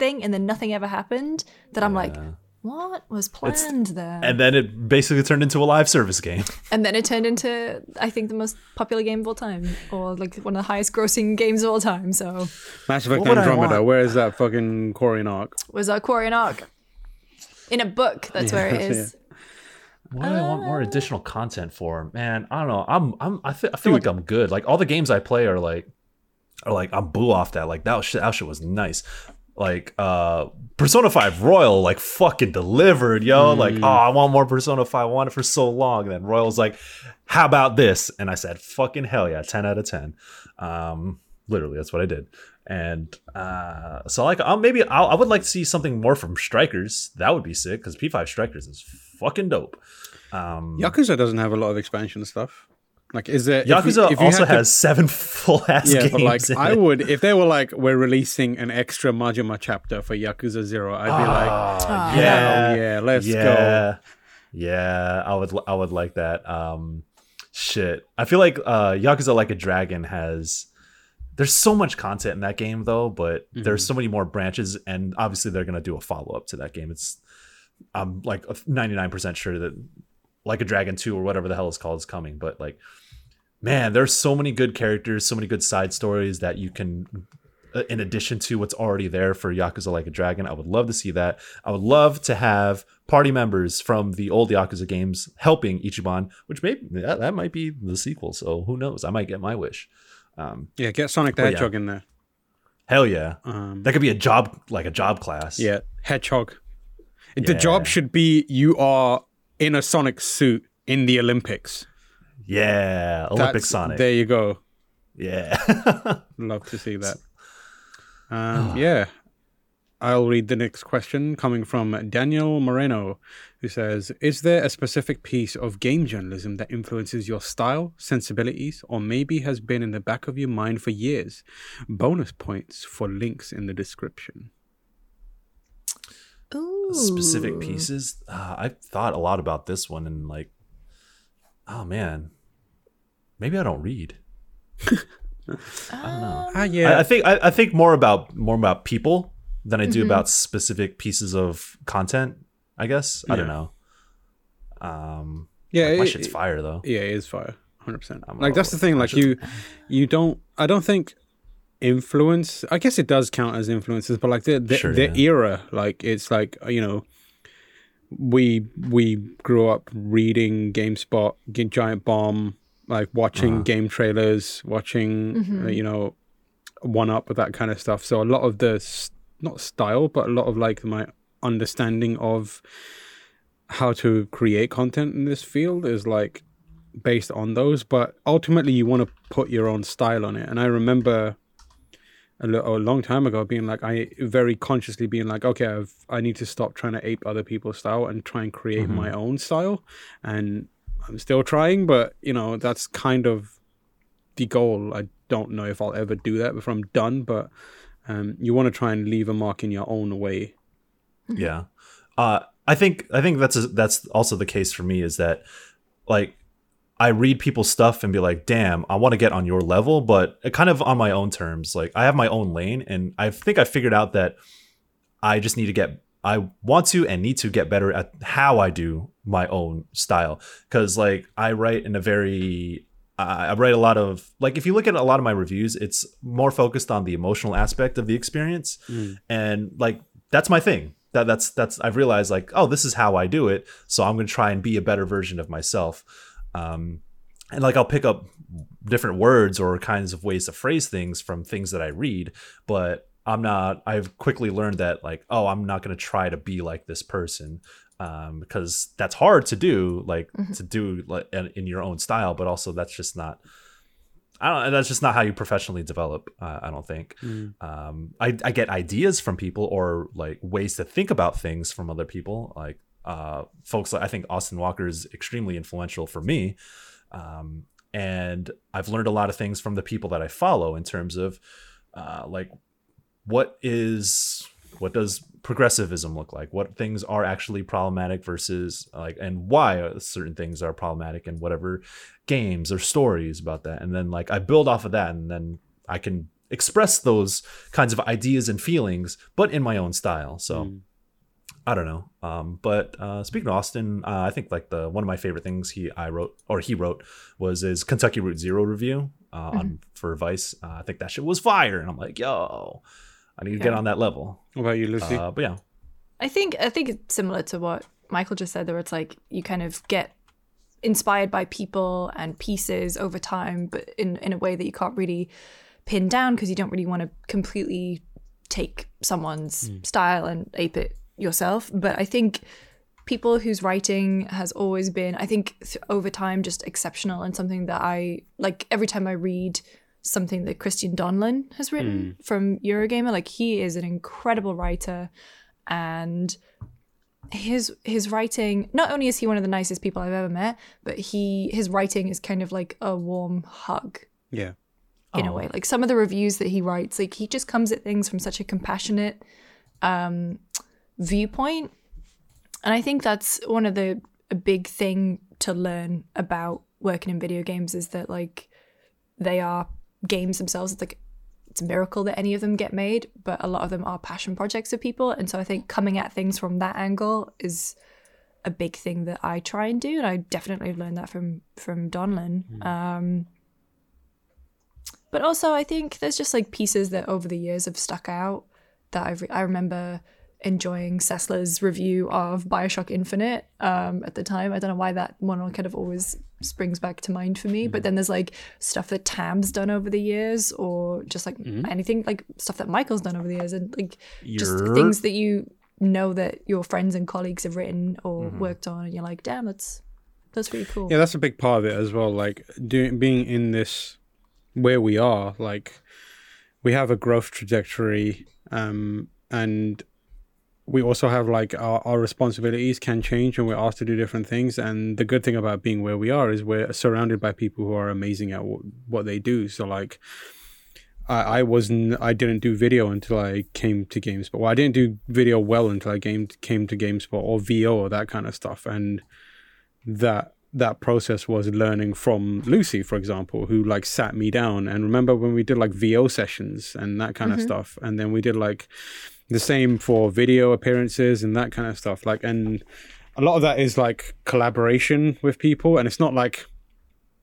thing and then nothing ever happened that I'm like, what was planned there? and then it basically turned into a live service game. And then it turned into, I think, the most popular game of all time, or like one of the highest grossing games of all time. So Mass Effect What Andromeda. Where is that fucking Quarian arc? was that Quarian Arc in a book. That's where it is. Yeah. What do I want more uh. additional content for? Man, I don't know. I'm I'm I feel, I feel like I'm good. Like all the games I play are like are like I'm boo off that. Like that shit that shit was nice. Like uh Persona 5 Royal like fucking delivered, yo. Like, oh, I want more Persona 5. I want it for so long. And then Royal's like, how about this? And I said, fucking hell yeah, 10 out of 10. Um literally that's what I did. And uh so like I'll maybe I'll, I would like to see something more from Strikers. That would be sick cuz P5 Strikers is fucking dope. Um Yakuza doesn't have a lot of expansion stuff. Like, is if you- Yakuza if you also had to- has seven full ass Yeah, games. but like I it. would if they were like we're releasing an extra Majima chapter for Yakuza Zero, I'd be like, Ah, yeah, yeah, yeah, let's go. yeah, yeah. I would, I would like that. Um, shit. I feel like uh, Yakuza Like a Dragon has. There's so much content in that game though, but there's so many more branches, and obviously they're gonna do a follow up to that game. It's I'm like 99% sure that Like a Dragon 2 or whatever the hell it's called is coming, but like man, there's so many good characters, so many good side stories that you can uh, in addition to what's already there for Yakuza Like a Dragon. I would love to see that. I would love to have party members from the old Yakuza games helping Ichiban, which maybe that, that might be the sequel. So who knows? I might get my wish. Um, Yeah, get Sonic the Oh, yeah. Hedgehog in there. hell yeah. Um, That could be a job, like a job class. yeah, Hedgehog. The job should be you are in a Sonic suit in the Olympics. Yeah. Olympic That's- Sonic. There you go. yeah. Love to see that. Um, yeah. I'll read the next question coming from Daniel Moreno, who says Is there a specific piece of game journalism that influences your style, sensibilities, or maybe has been in the back of your mind for years? Bonus points for links in the description. Ooh. specific pieces. Uh, I've thought a lot about this one and like, oh man, maybe I don't read. Ah, I, I think I, I think more about more about people than I do Mm-hmm. about specific pieces of content. I guess I don't know. Um, yeah, my it- shit's fire though. Yeah, it is fire. Hundred percent. I'm Like that's the thing. Like you, you don't. I don't think influence. I guess it does count as influences, but like the the, Sure, the yeah. era. Like it's like you know, we we grew up reading GameSpot, G- Giant Bomb, like watching Uh-huh. game trailers, watching uh, you know, One Up with that kind of stuff. So a lot of the not style, but a lot of like my understanding of how to create content in this field is like based on those. But ultimately you want to put your own style on it. And i remember a, li- a long time ago being like i very consciously being like okay I've, i need to stop trying to ape other people's style and try and create my own style. And i'm still trying but you know that's kind of the goal i don't know if i'll ever do that before i'm done but um, you want to try and leave a mark in your own way Yeah. Uh, I think I think that's that's also the case for me is that like I read people's stuff and be like, damn, I want to get on your level, but kind of on my own terms. Like I have my own lane, and I think I figured out that I just need to get. I want to and need to get better at how I do my own style because like I write in a very I write a lot of like if you look at a lot of my reviews, it's more focused on the emotional aspect of the experience, and like that's my thing. That that's that's I've realized like, oh, this is how I do it. So I'm gonna try and be a better version of myself. Um, and like I'll pick up different words or kinds of ways to phrase things from things that I read, but I'm not. I've quickly learned that like, oh, I'm not gonna try to be like this person. Um, because that's hard to do, like to do like in, in your own style, but also that's just not I don't. That's just not how you professionally develop. Uh, I don't think. Um, I, I get ideas from people or like ways to think about things from other people. Like uh, folks, I think Austin Walker is extremely influential for me, um, and I've learned a lot of things from the people that I follow in terms of uh, like what is what does progressivism look like? What things are actually problematic versus like and why certain things are problematic and whatever games or stories about that. And then like i build off of that and then i can express those kinds of ideas and feelings but in my own style. So i don't know. Um, but uh, speaking of austin uh, i think like the one of my favorite things he i wrote or he wrote was his kentucky route zero review uh, on for vice. Uh, i think that shit was fire. And i'm like yo i need to get on that level What about you, Lucy? uh, but yeah I think I think it's similar to what Michael just said, where it's like you kind of get inspired by people and pieces over time, but in in a way that you can't really pin down because you don't really want to completely take someone's style and ape it yourself. But I think people whose writing has always been, I think, th- over time, just exceptional and something that I like. Every time I read something that Christian Donlan has written from Eurogamer, like he is an incredible writer and his his writing not only is he one of the nicest people I've ever met, but he his writing is kind of like a warm hug. Yeah. in a way. Like some of the reviews that he writes, like he just comes at things from such a compassionate um, viewpoint, and I think that's one of the a big thing to learn about working in video games is that like they are games themselves. It's like it's a miracle that any of them get made, but a lot of them are passion projects of people, and so I think coming at things from that angle is a big thing that I try and do, and I definitely learned that from from Donlan. Um, but also, I think there's just like pieces that over the years have stuck out that I've re- I remember enjoying Cessler's review of Bioshock Infinite um, at the time. I don't know why that one kind of always springs back to mind for me. But mm-hmm. then there's like stuff that Tam's done over the years, or just like mm-hmm. anything like stuff that Michael's done over the years, and like just things that you know that your friends and colleagues have written or mm-hmm. worked on, and you're like, damn, that's that's really cool. Yeah, that's a big part of it as well. Like doing being in this where we are, like we have a growth trajectory, um, and we also have like our, our responsibilities can change and we're asked to do different things. And the good thing about being where we are is we're surrounded by people who are amazing at w- what they do. So like. I, I wasn't. I didn't do video until I came to GameSpot. Well, I didn't do video well until I came came to GameSpot or VO or that kind of stuff. And that that process was learning from Lucy, for example, who like sat me down and remember when we did like VO sessions and that kind of mm-hmm. stuff, and then we did like the same for video appearances and that kind of stuff. Like, and a lot of that is like collaboration with people, and it's not like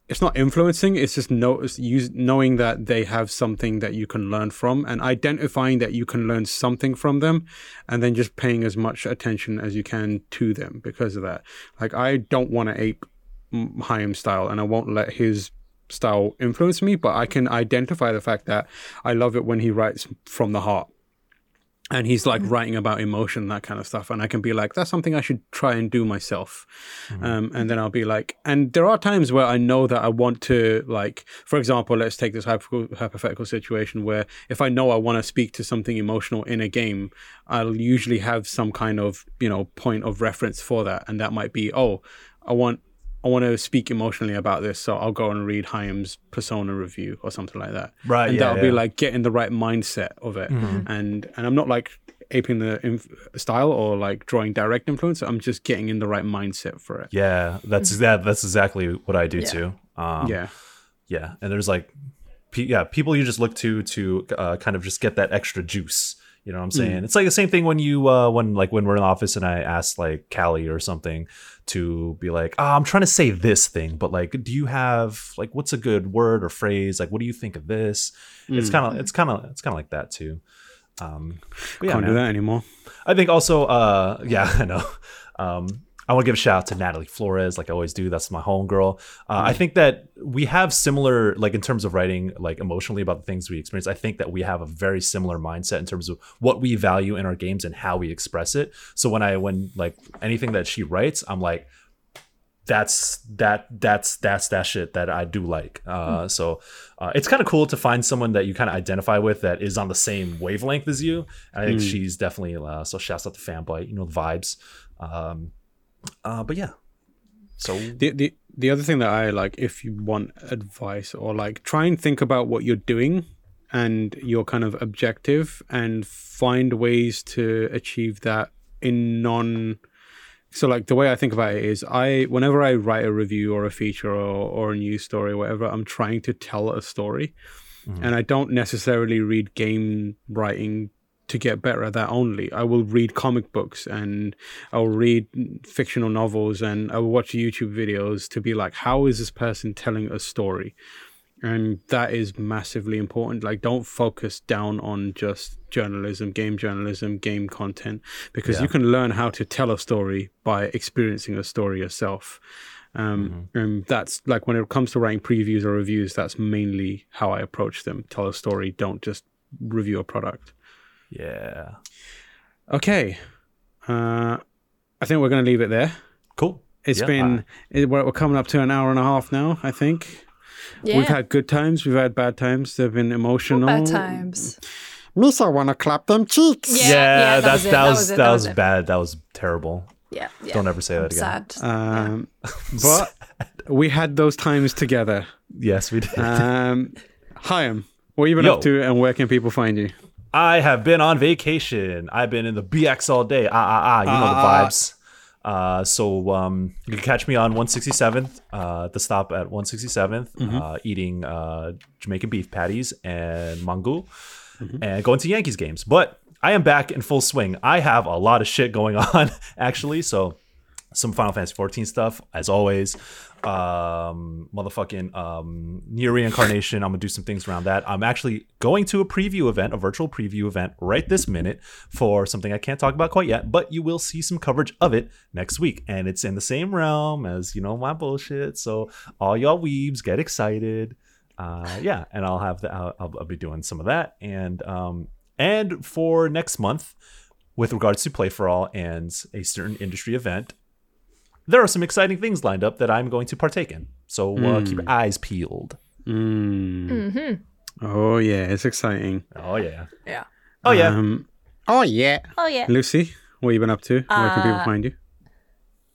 it's not influencing it's just know, it's use, knowing that they have something that you can learn from and identifying that you can learn something from them and then just paying as much attention as you can to them because of that like i don't want to ape M- Higham's style and i won't let his style influence me but i can identify the fact that i love it when he writes from the heart and he's like writing about emotion that kind of stuff. And i can be like that's something i should try and do myself. Um, and then i'll be like and there are times where i know that i want to like for example let's take this hypo- hypothetical situation where if i know i want to speak to something emotional in a game i'll usually have some kind of you know point of reference for that. And that might be oh i want I want to speak emotionally about this, so I'll go and read Higham's Persona review or something like that. Right, and yeah, that'll be like getting the right mindset of it. And and I'm not like aping the inf- style or like drawing direct influence. I'm just getting in the right mindset for it. Yeah, that's that. That's exactly what I do Yeah. too. Um, yeah, yeah, and there's like, pe- yeah, people you just look to to uh, kind of just get that extra juice. You know what I'm saying? It's like the same thing when you uh, when like when we're in the office and I ask like Callie or something to be like, oh, I'm trying to say this thing, but like, do you have like what's a good word or phrase? Like, what do you think of this? It's kind of it's kind of it's kind of like that too. Um, yeah, Can't do that anymore. I think also, uh, yeah, I know. Um, I want to give a shout out to Natalie Flores, like I always do. That's my homegirl. Uh, I think that we have similar, like in terms of writing, like emotionally about the things we experience. I think that we have a very similar mindset in terms of what we value in our games and how we express it. So when I, when like anything that she writes, I'm like, that's that that's that's that shit that I do like. Uh, So uh, it's kind of cool to find someone that you kind of identify with that is on the same wavelength as you. And I think she's definitely uh, so. Shouts out to fanboy, you know the vibes. Um, uh, but yeah, so The, the the other thing that I like, if you want advice or like, try and think about what you're doing and your kind of objective, and find ways to achieve that in non. So like the way I think about it is, I whenever I write a review or a feature or, or a news story or whatever, I'm trying to tell a story, and I don't necessarily read game writing to get better at that only. I will read comic books and I'll read fictional novels and I will watch YouTube videos to be like, how is this person telling a story? And that is massively important. Like, don't focus down on just journalism, game journalism, game content, because Yeah. you can learn how to tell a story by experiencing a story yourself. Um, And that's like when it comes to writing previews or reviews, that's mainly how I approach them. Tell a story, don't just review a product. Yeah, Okay. Uh, I think we're going to leave it there. cool. It's Yeah, been it, we're, we're coming up to an hour and a half now. I think Yeah. we've had good times, we've had bad times. They've been emotional. bad times. Misa wanna clap them cheeks. Yeah, Yeah, yeah, that that's was it, that that was was it, that that was was bad. That was terrible. Yeah, yeah. Don't ever say that I'm again. sad. Um, but we had those times together. Yes, we did. Um, Higham, what have you been Yo. up to, and where can people find you? I have been on vacation. I've been in the BX all day. Ah ah ah. You know the Ah, vibes. Uh, so um, you can catch me on 167th uh, the stop at 167th, uh, eating uh, Jamaican beef patties and mango, and going to Yankees games. But I am back in full swing. I have a lot of shit going on actually. So some Final Fantasy 14 stuff as always. Um, motherfucking um, NieR Reincarnation. I'm gonna do some things around that. I'm actually going to a preview event, a virtual preview event, right this minute for something I can't talk about quite yet, but you will see some coverage of it next week, and it's in the same realm as you know my bullshit. So all y'all weebs get excited. Uh, yeah, and I'll have the I'll, I'll, I'll be doing some of that, and um, and for next month, with regards to Play for All and a certain industry event, there are some exciting things lined up that I'm going to partake in. So uh, keep your eyes peeled. Mm. Mm-hmm. Oh yeah, it's exciting. Oh yeah. Yeah. Oh yeah. Um, Oh yeah. Oh yeah. Lucy, what have you been up to? Where can people Uh, find you?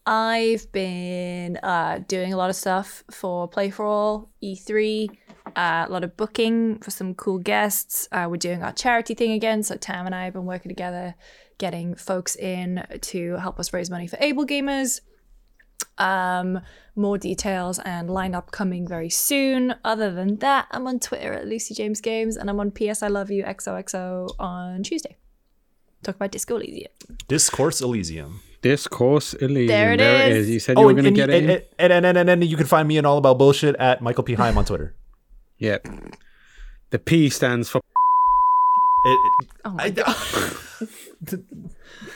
I've been uh, doing a lot of stuff for Play for All, E3, uh, a lot of booking for some cool guests. Uh, we're doing our charity thing again. So Tam and I have been working together, getting folks in to help us raise money for Able Gamers. Um, more details and lineup coming very soon. Other than that, I'm on Twitter at Lucy James Games and I'm on PS I Love You XOXO on Tuesday. Talk about Disco Elysium. Discourse Elysium. Discourse Elysium. There it is. You said you were going to and, get and, it. and, and, and, and, and you can find me in all about bullshit at Michael P. Higham on Twitter. Yep. The P stands for. It, it- Oh my I, god.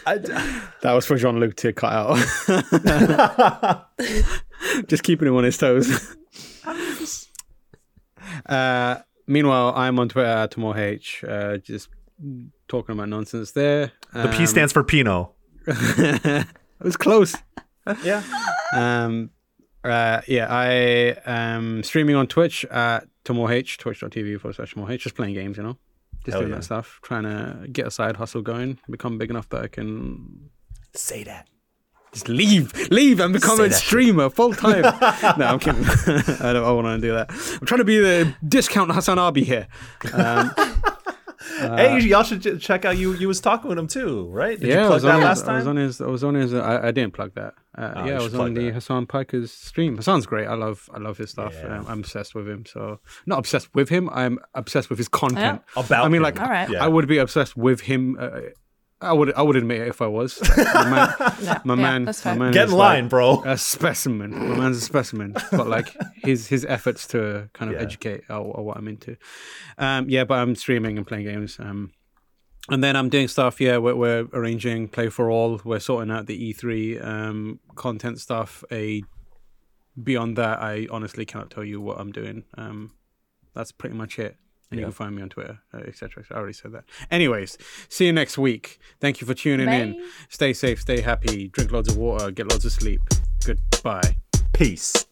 I, That was for Jean Luc to cut out. Just keeping him on his toes. uh, meanwhile, I'm on Twitter at TamoorH, uh, just talking about nonsense there. the P stands for Pinot. it was close. Yeah. Um, uh, yeah, I am streaming on Twitch at TamoorH, twitch.tv forward slash TamoorH, just playing games, you know? Just Hell doing yeah. that stuff, trying to get a side hustle going, become big enough that I can Say that. just leave, leave and become Say a streamer full time. no, I'm kidding. I don't I want to do that. I'm trying to be the discount HasanAbi here. Um, hey, y'all should check out you. You was talking with him too, right? Did yeah, you I plug was, that on last his, I was time? on his. I was on his. I, I didn't plug that. Uh, Oh, yeah, I was on the that. Hasan Piker's stream. Hasan's great. I love. I love his stuff. Yeah. Um, I'm obsessed with him. So not obsessed with him. I'm obsessed with his content. About I mean, him. like, All right. Yeah. I would be obsessed with him. Uh, I would. I would admit it if I was. My man. Yeah, My yeah, man. that's my man Get is in like- line, bro. a specimen. My man's a specimen. But like his his efforts to kind of Yeah. educate are, are what I'm into. Um, yeah, but I'm streaming and playing games. Um, and then I'm doing stuff. Yeah, we're, we're arranging play for all. We're sorting out the E3 um, content stuff. A beyond that, I honestly cannot tell you what I'm doing. Um, that's pretty much it. And you can find me on Twitter, uh, etc. I already said that. Anyways, see you next week. Thank you for tuning in. Stay safe, stay happy, drink loads of water, get loads of sleep. Goodbye. Peace.